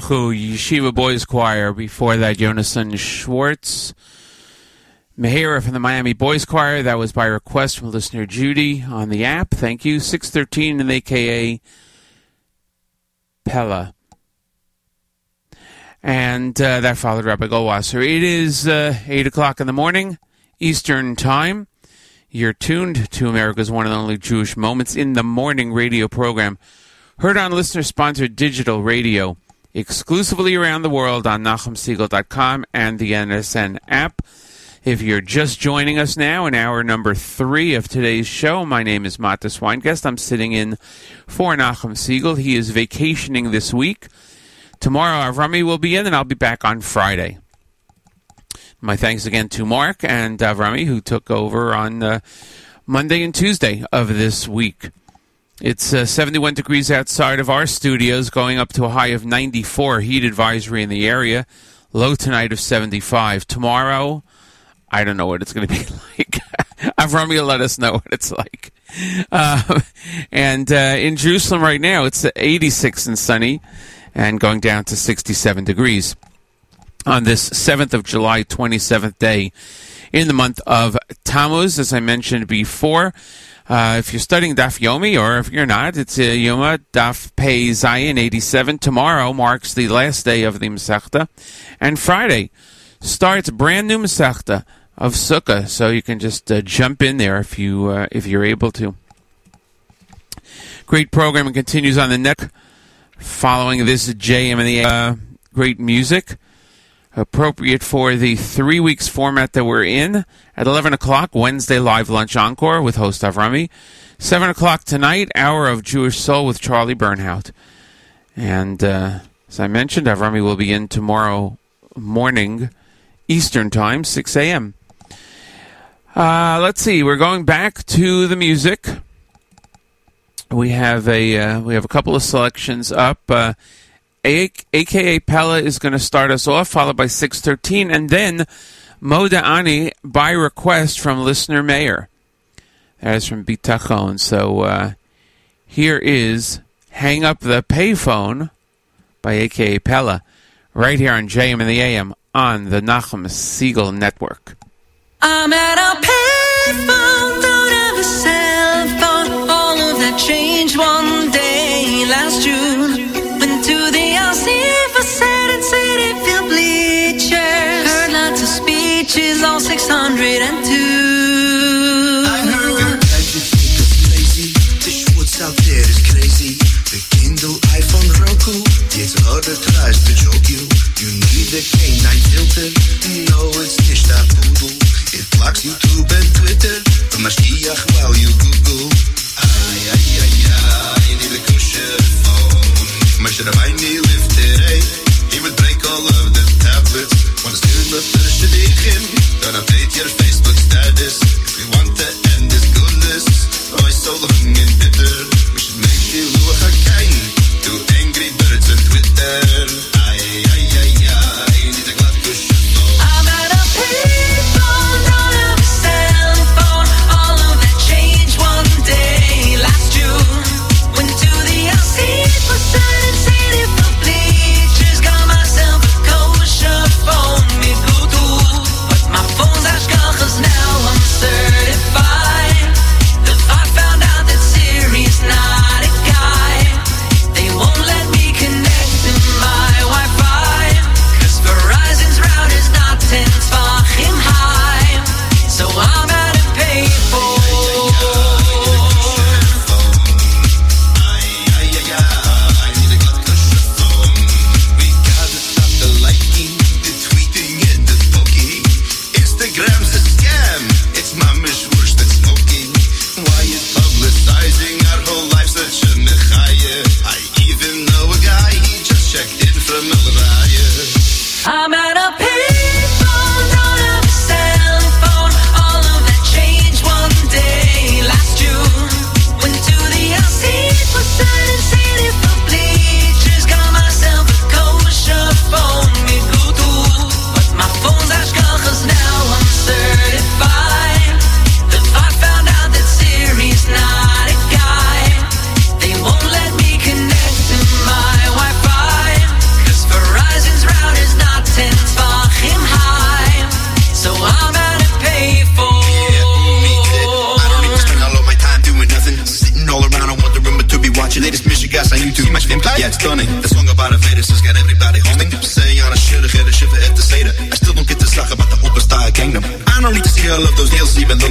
Yeshiva Boys Choir. Before that, Jonathan Schwartz. Mahira from the Miami Boys Choir. That was by request from listener Judy on the app. Thank you. 613 and AKA Pella. And uh, that followed Rabbi Goldwasser. It is uh, 8 o'clock in the morning, Eastern Time. You're tuned to America's one and only Jewish Moments in the Morning radio program. Heard on listener sponsored digital radio exclusively around the world on NachumSegal.com and the NSN app. If you're just joining us now in hour number three of today's show, my name is Matis Weingast. I'm sitting in for Nachum Segal. He is vacationing this week. Tomorrow, Avrami will be in, and I'll be back on Friday. My thanks again to Mark and Avrami, who took over on uh, Monday and Tuesday of this week. It's uh, 71 degrees outside of our studios, going up to a high of 94. Heat advisory in the area. Low tonight of 75. Tomorrow, I don't know what it's going to be like. Avrami will let us know what it's like. Uh, and uh, in Jerusalem right now, it's 86 and sunny and going down to 67 degrees on this 7th of July, 27th day in the month of Tammuz, as I mentioned before. Uh, if you're studying Daf Yomi, or if you're not, it's uh, Yoma Daf Pei Zayin 87. Tomorrow marks the last day of the Masechta, and Friday starts brand new Masechta of Sukkah. So you can just uh, jump in there if you uh, if you're able to. Great programming continues on the neck. Following this JM and the uh, great music appropriate for the three weeks format that we're in. At 11 o'clock, Wednesday live lunch encore with host Avrami. 7 o'clock tonight, hour of Jewish Soul with Charlie Bernhaut. And uh, as I mentioned, Avrami will be in tomorrow morning, Eastern Time, 6 a.m. Uh, let's see, we're going back to the music. We have a uh, we have a couple of selections up. AKA Pella is going to start us off, followed by 613, and then Moda Ani by request from listener Mayor. That is from Bitachon. So uh, here is Hang Up the Payphone by AKA Pella, right here on JM and the AM on the Nachum Segal Network. I'm at a payphone, don't have a cell phone. All of that changed one day last June. Speeches, all 602. I heard lazy. The schwartz out there is crazy. The Kindle, iPhone, Roku. Jetzt Leute tries to choke you. You need a canine filter. No, it's nicht a poodle. It blocks YouTube and Twitter. The Mashiach while you Google. Ay, ay, ay, ay. Need a kosher phone. Moshe Rabbeinu lived today. He would break all of the tablets. Don't update your Facebook status. If we want to end this goodness. Oh, it's so long and bitter. We should make to angry birds on Twitter.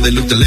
Nails, even though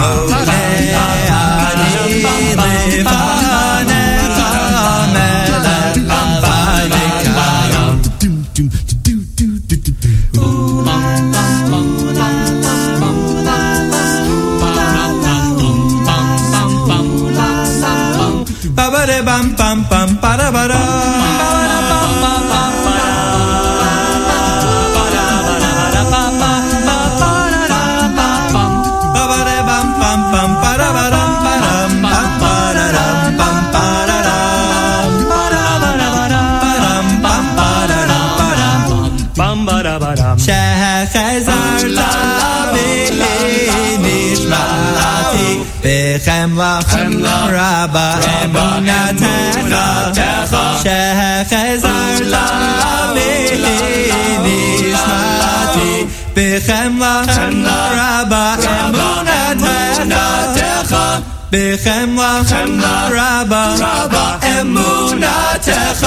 pam רבה אמונתך שחזרת נשמעתי בחמלה רבה אמונתך בחמלה רבה אמונתך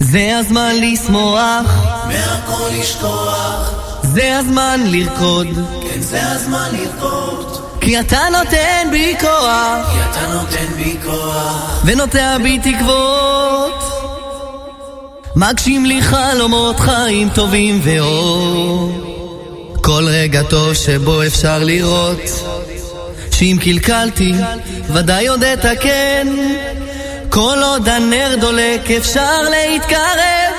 זה הזמן לשמוח, מהכל לשכוח, זה הזמן לרקוד, כן זה הזמן לרקוד, כי אתה נותן בי כוח, כי אתה נותן בי כוח, ונוטע בי תקוות. מגשים לי חלומות חיים טובים ואור. כל רגע טוב שבו אפשר לראות, שאם קלקלתי, ודאי עוד אתקן. כל עוד הנר דולק אפשר להתקרב.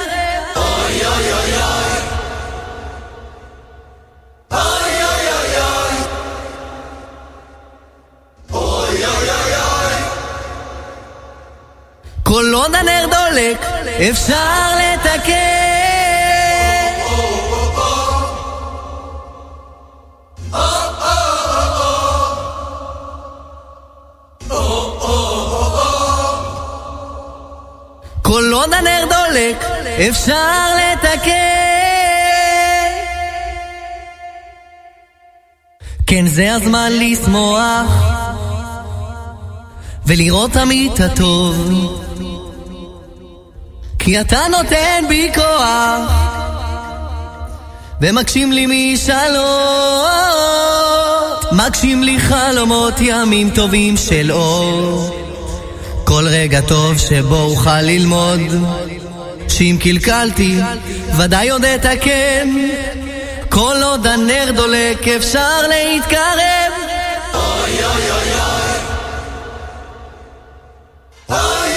כל עוד הנר דולק אפשר לתקן. כל עוד הנר דולק אפשר לתקן. כן, זה הזמן לשמוח ולראות תמיד את הטוב. כי אתה נותן בי כוח. ומגשים לי משאלות. מגשים לי חלומות ימים טובים של אור. כל רגע טוב שבו אוכל ללמוד. שאם קלקלתי ודאי עוד אתקן. כל עוד הנר דולק אפשר להתקרב. אוי אוי אוי אוי,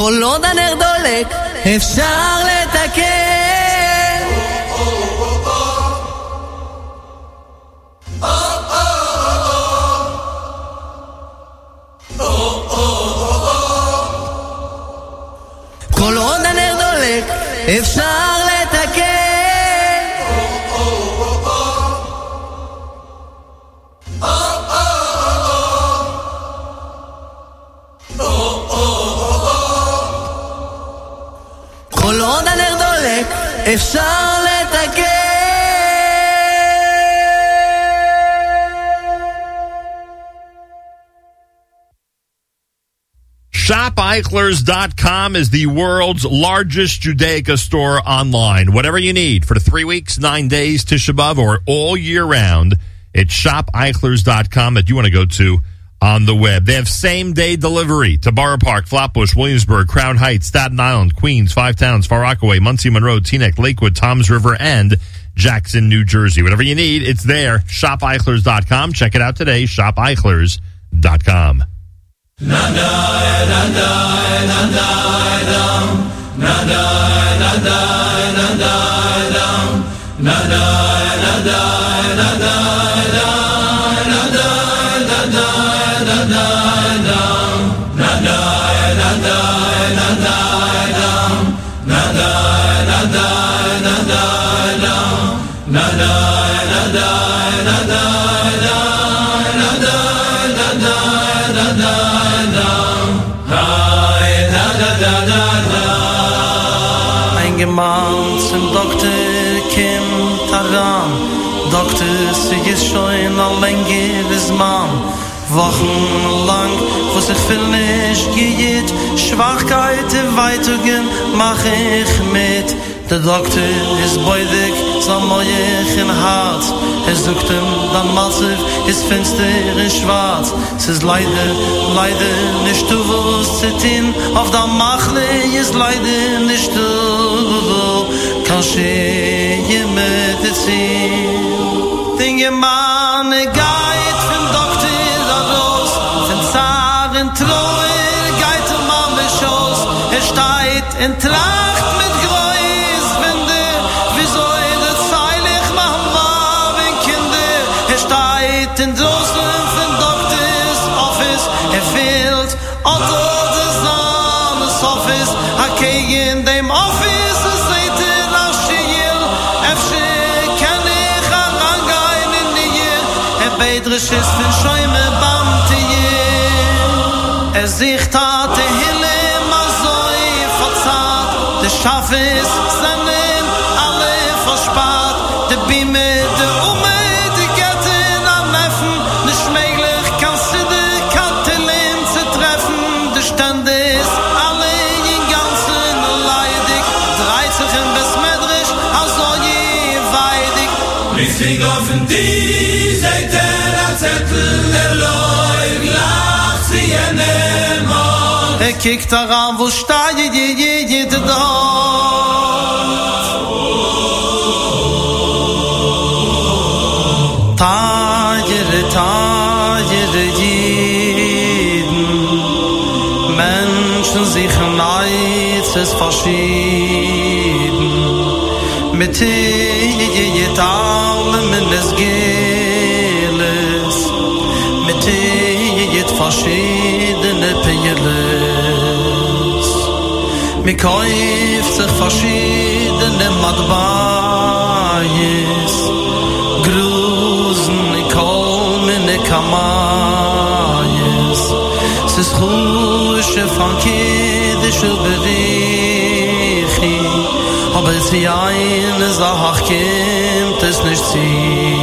כל עוד הנר דולק, אפשר לתקן. כל עוד הנר דולק, אפשר לתקן. אפשר לתקן ShopEichlers.com is the world's largest Judaica store online. Whatever you need for the three weeks, nine days, Tisha B'Av, or all year round, it's ShopEichlers.com that you want to go to on the web. They have same day delivery to Borough Park, Flatbush, Williamsburg, Crown Heights, Staten Island, Queens, Five Towns, Far Rockaway, Monsey, Monroe, Teaneck, Lakewood, Toms River, and Jackson, New Jersey. Whatever you need, it's there. ShopEichlers.com. Check it out today. ShopEichlers.com. Eingemahnt zum Doktor Kim Taran. Doktor, sie ist schon ein längeres Mann. Wochenlang, wo sich viel nicht geht Schwachkeit im Weitungen mach ich mit. Der Doktor ist beudig, so moich in hart Er sucht ihm, dann massiv, ist finster in schwarz. Es ist leider, leider nicht du wirst zittin Auf der Machle ist leider nicht du schee mit de ziel ding im an e geit vom doktor da los sind zaren treu geit zum mam beschoss er steit in tracht mit greis wenn de wie soll de er zeilig machen war wenn kinde er steit in so office. Er fehlt Also, the office, I kegen get drishes fun schäume bamte je. Er sich tat de hille mazoi soy verzat de schaf is zanem alle verspart. De bime de ume de gatten am neffen. Ne schmeglich kannst du de katelin zu treffen de stand is alle in ganzen leidig. Dreizigen besmedrisch aus soje weidig. Ich sing auf den kik taram vu shtaye ye ye ye de da tayr tayr yid men shun zikh nayts es verschied mit Mi kauft sich verschiedene Madbayes, Grusen, kolmene Kamayes. Es ist Chusche von Kiddisch Uberichi, aber es wie eine Sache kommt es nicht ziehen.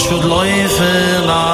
Asch wird la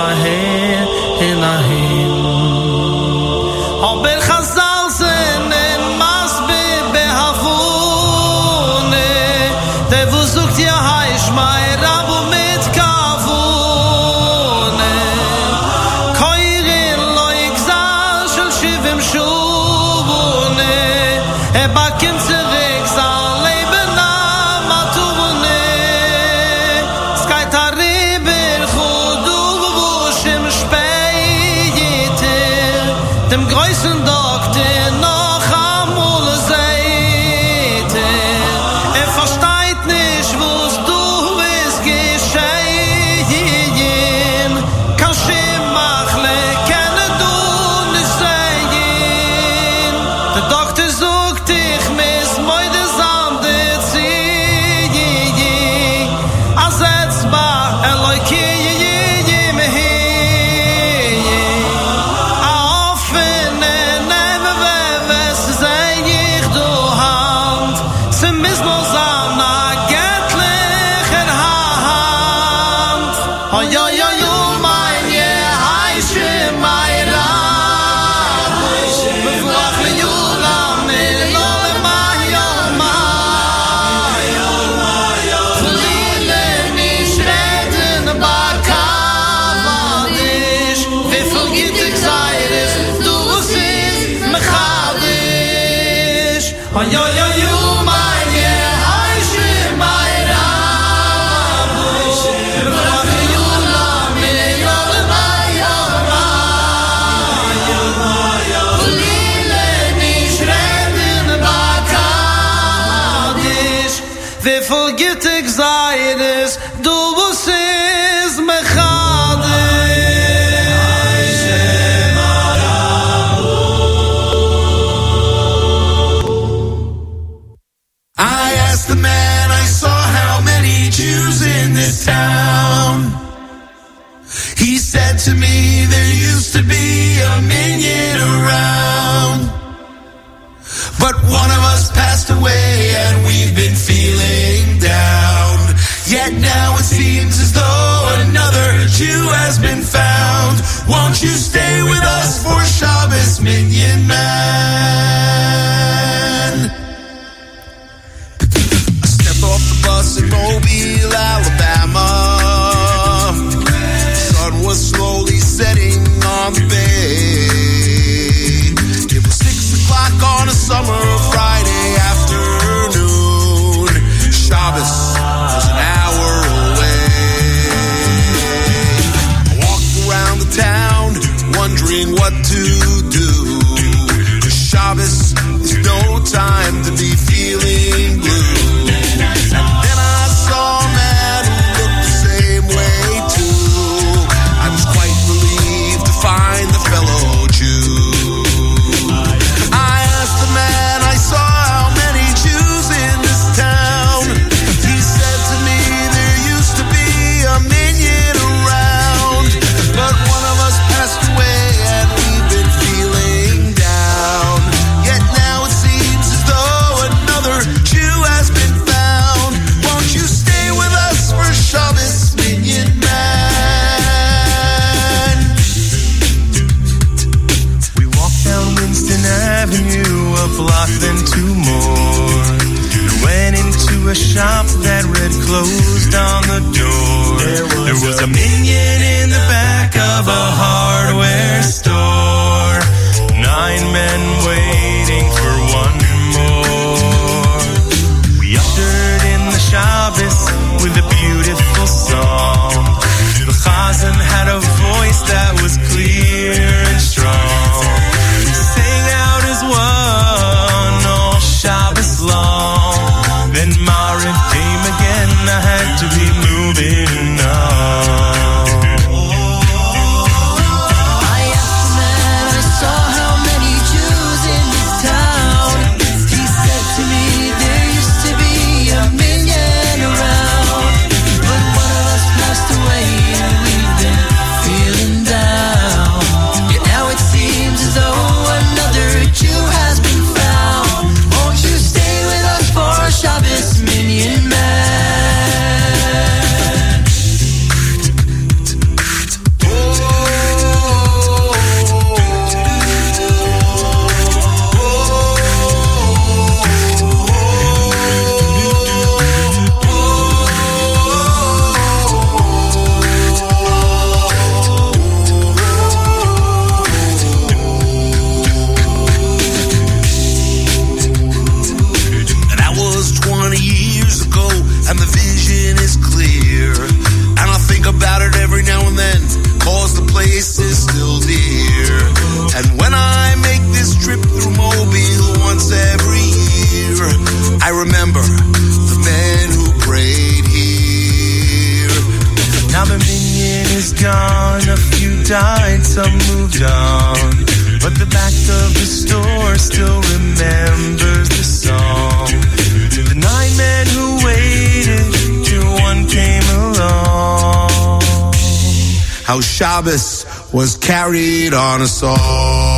to me there used to be a minyan around. But one of us passed away and we've been feeling down. Yet now it seems as though another Jew has been found. Won't you stay with us for Shabbos, Minyan Man? summer. Shabbos was carried on a song.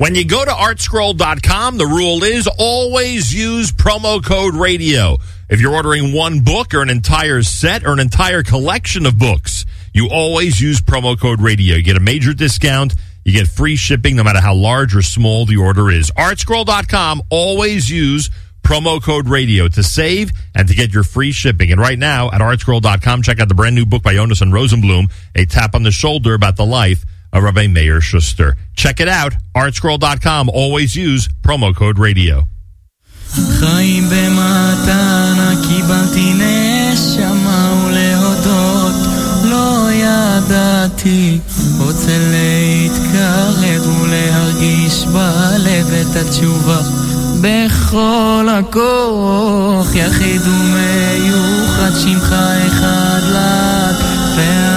When you go to artscroll.com, the rule is always use promo code radio. If you're ordering one book or an entire set or an entire collection of books, you always use promo code radio. You get a major discount. You get free shipping no matter how large or small the order is. Artscroll.com, always use promo code radio to save and to get your free shipping. And right now at artscroll.com, check out the brand new book by Jonas and Rosenblum, A Tap on the Shoulder about the life Rabbi Meir Schuster. Check it out, artscroll.com. Always use promo code radio. חיים במתנה קיבלתי נשמה ולהודות לא ידעתי רוצה להתקרב ולהרגיש בלב את התשובה בכל הכוח יחיד ומיוחד שמך אחד לעד ואני אוהב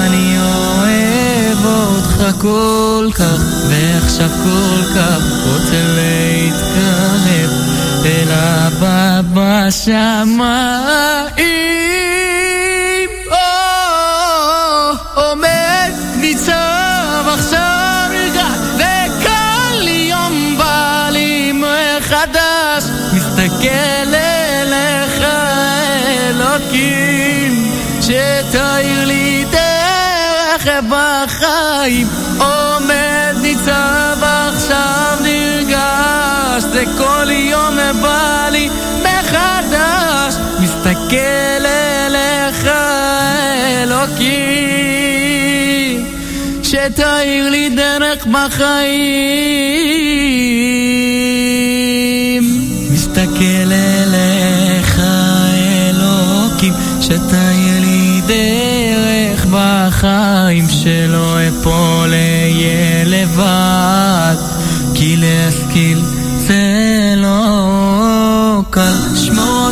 אותך כל כך ועכשיו כל כך רוצה להתקרב אל הבא בשמיים. או, עומד ניצב עכשיו רגע וכל יום בא לי מחדש. מסתכל אליך אלוקים שתאיר לי דרך בחיים מסתכל אליך אלוקים שתאיר לי דרך בחיים. מסתכל אליך אלוקים שתאיר לי דרך בחיים שלא אפול אהיה לבד כי להשכיל זה לא קל. שמור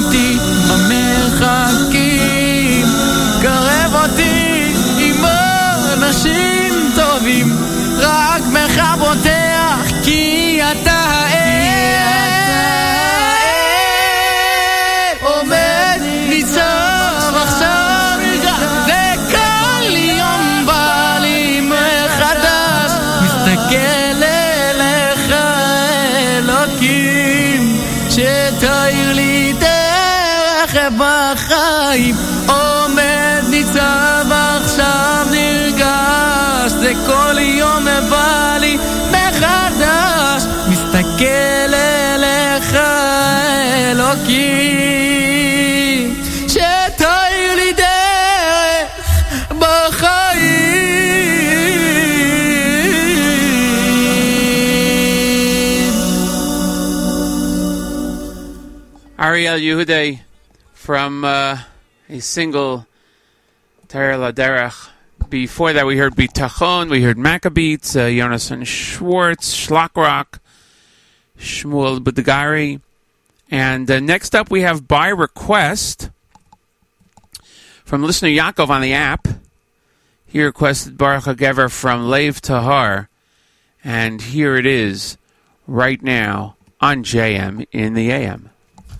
Yehude from uh, a single Ter Laderech. Before that, we heard Bitachon, we heard Maccabeats, uh, Yonason Schwartz, Shlock Rock, Shmuel Budagari. And uh, next up, we have by request from listener Yaakov on the app. He requested Baruch HaGever from Lev Tahar. And here it is right now on JM in the AM.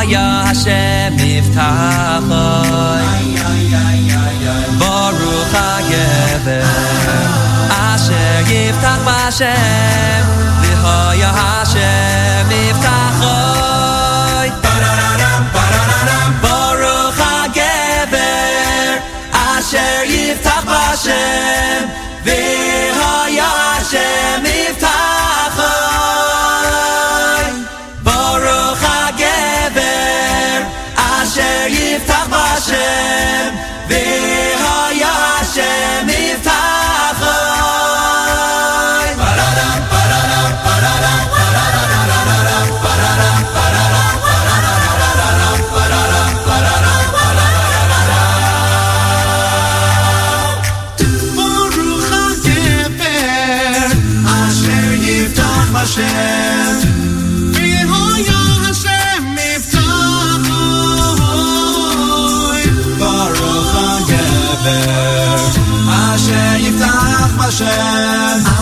V'haya Hashem Yiftachoi Baruch HaGever Asher Yiftach B'Hashem. V'haya Hashem Yiftach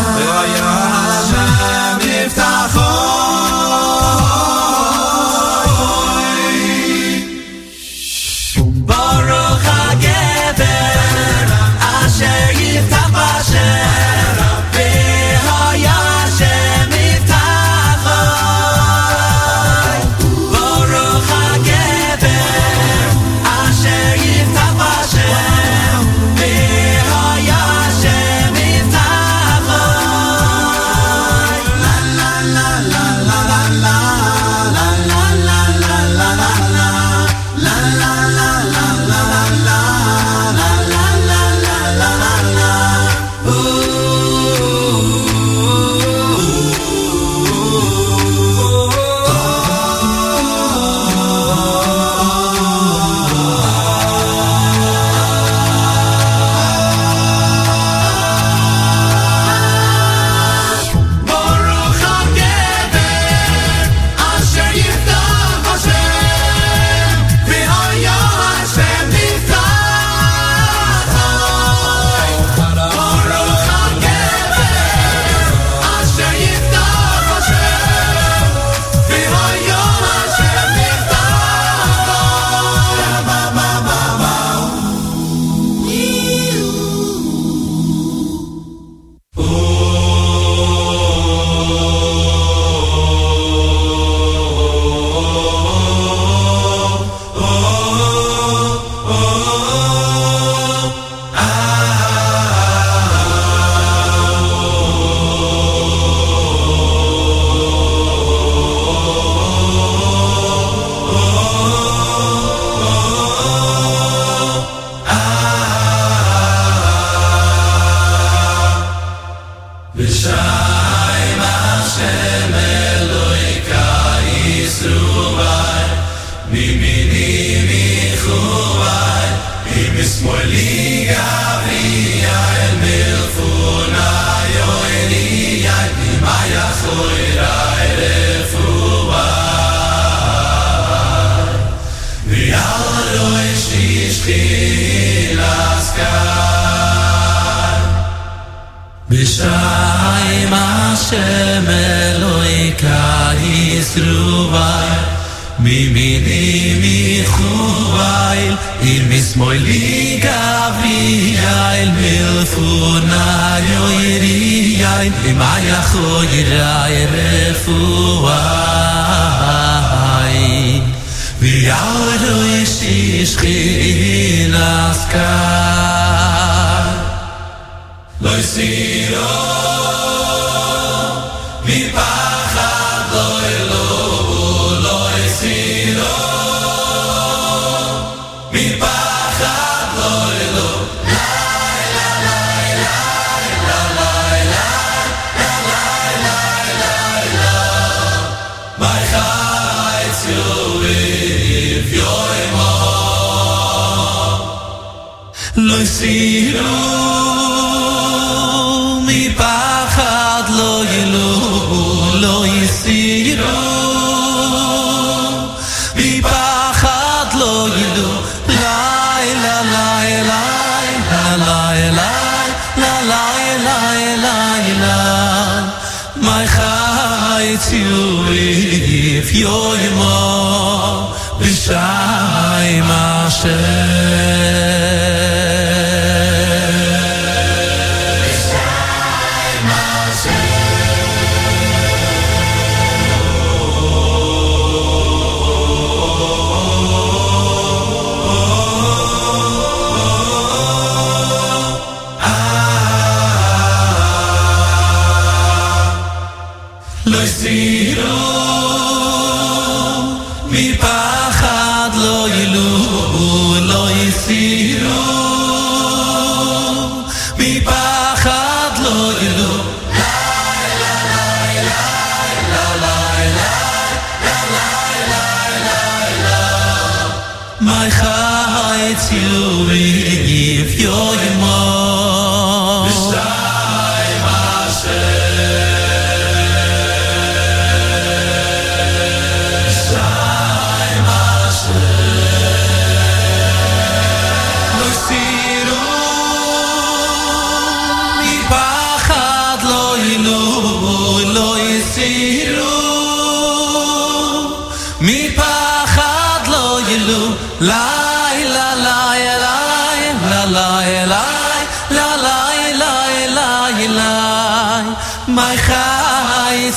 you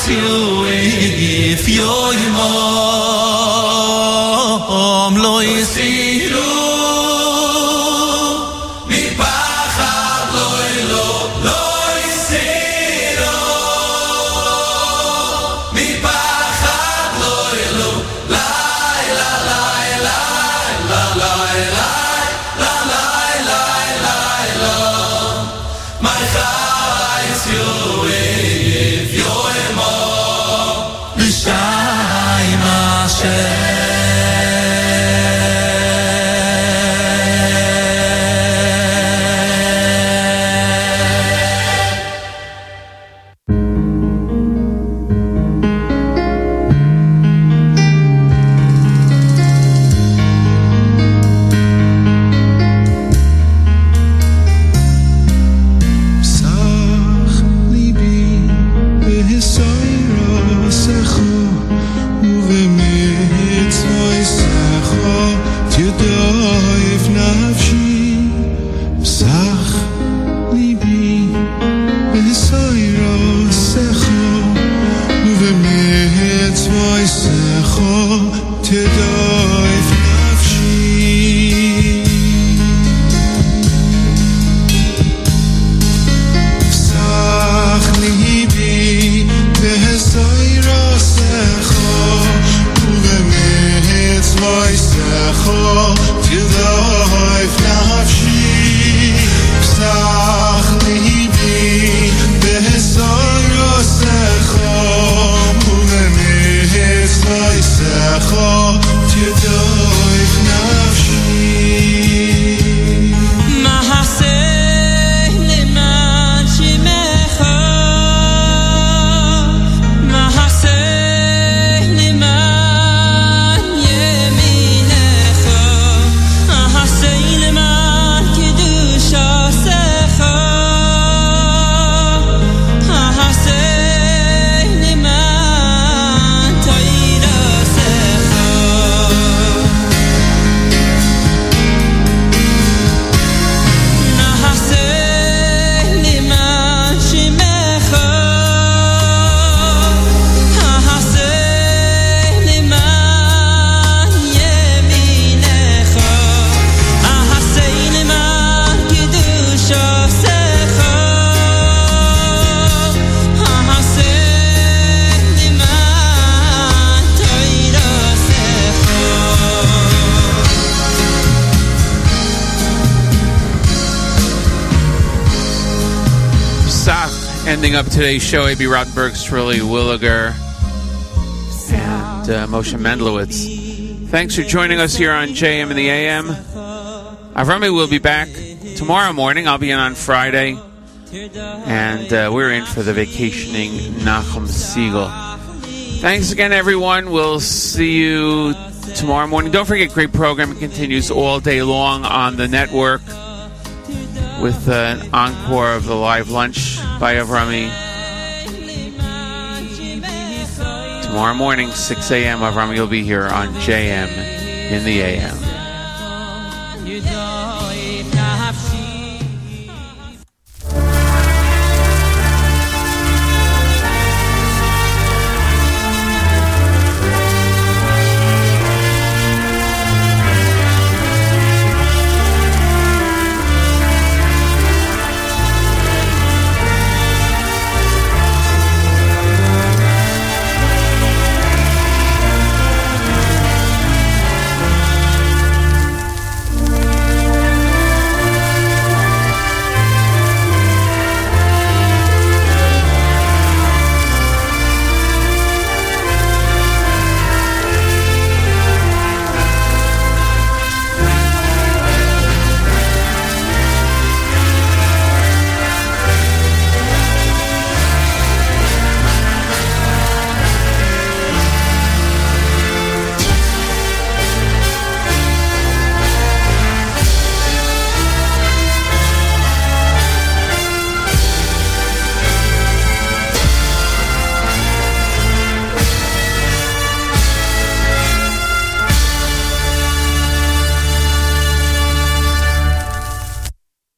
you if you're Show, A.B. Rottenberg, Shirley Williger, and uh, Moshe Mendelowitz. Thanks for joining us here on JM and the AM. Avrami will be back tomorrow morning. I'll be in on Friday. And uh, we're in for the vacationing Nachum Segal. Thanks again, everyone. We'll see you tomorrow morning. Don't forget, great programming continues all day long on the network with uh, an encore of the live lunch by Avrami. Tomorrow morning, 6 a.m., Avrami will be here on JM in the AM.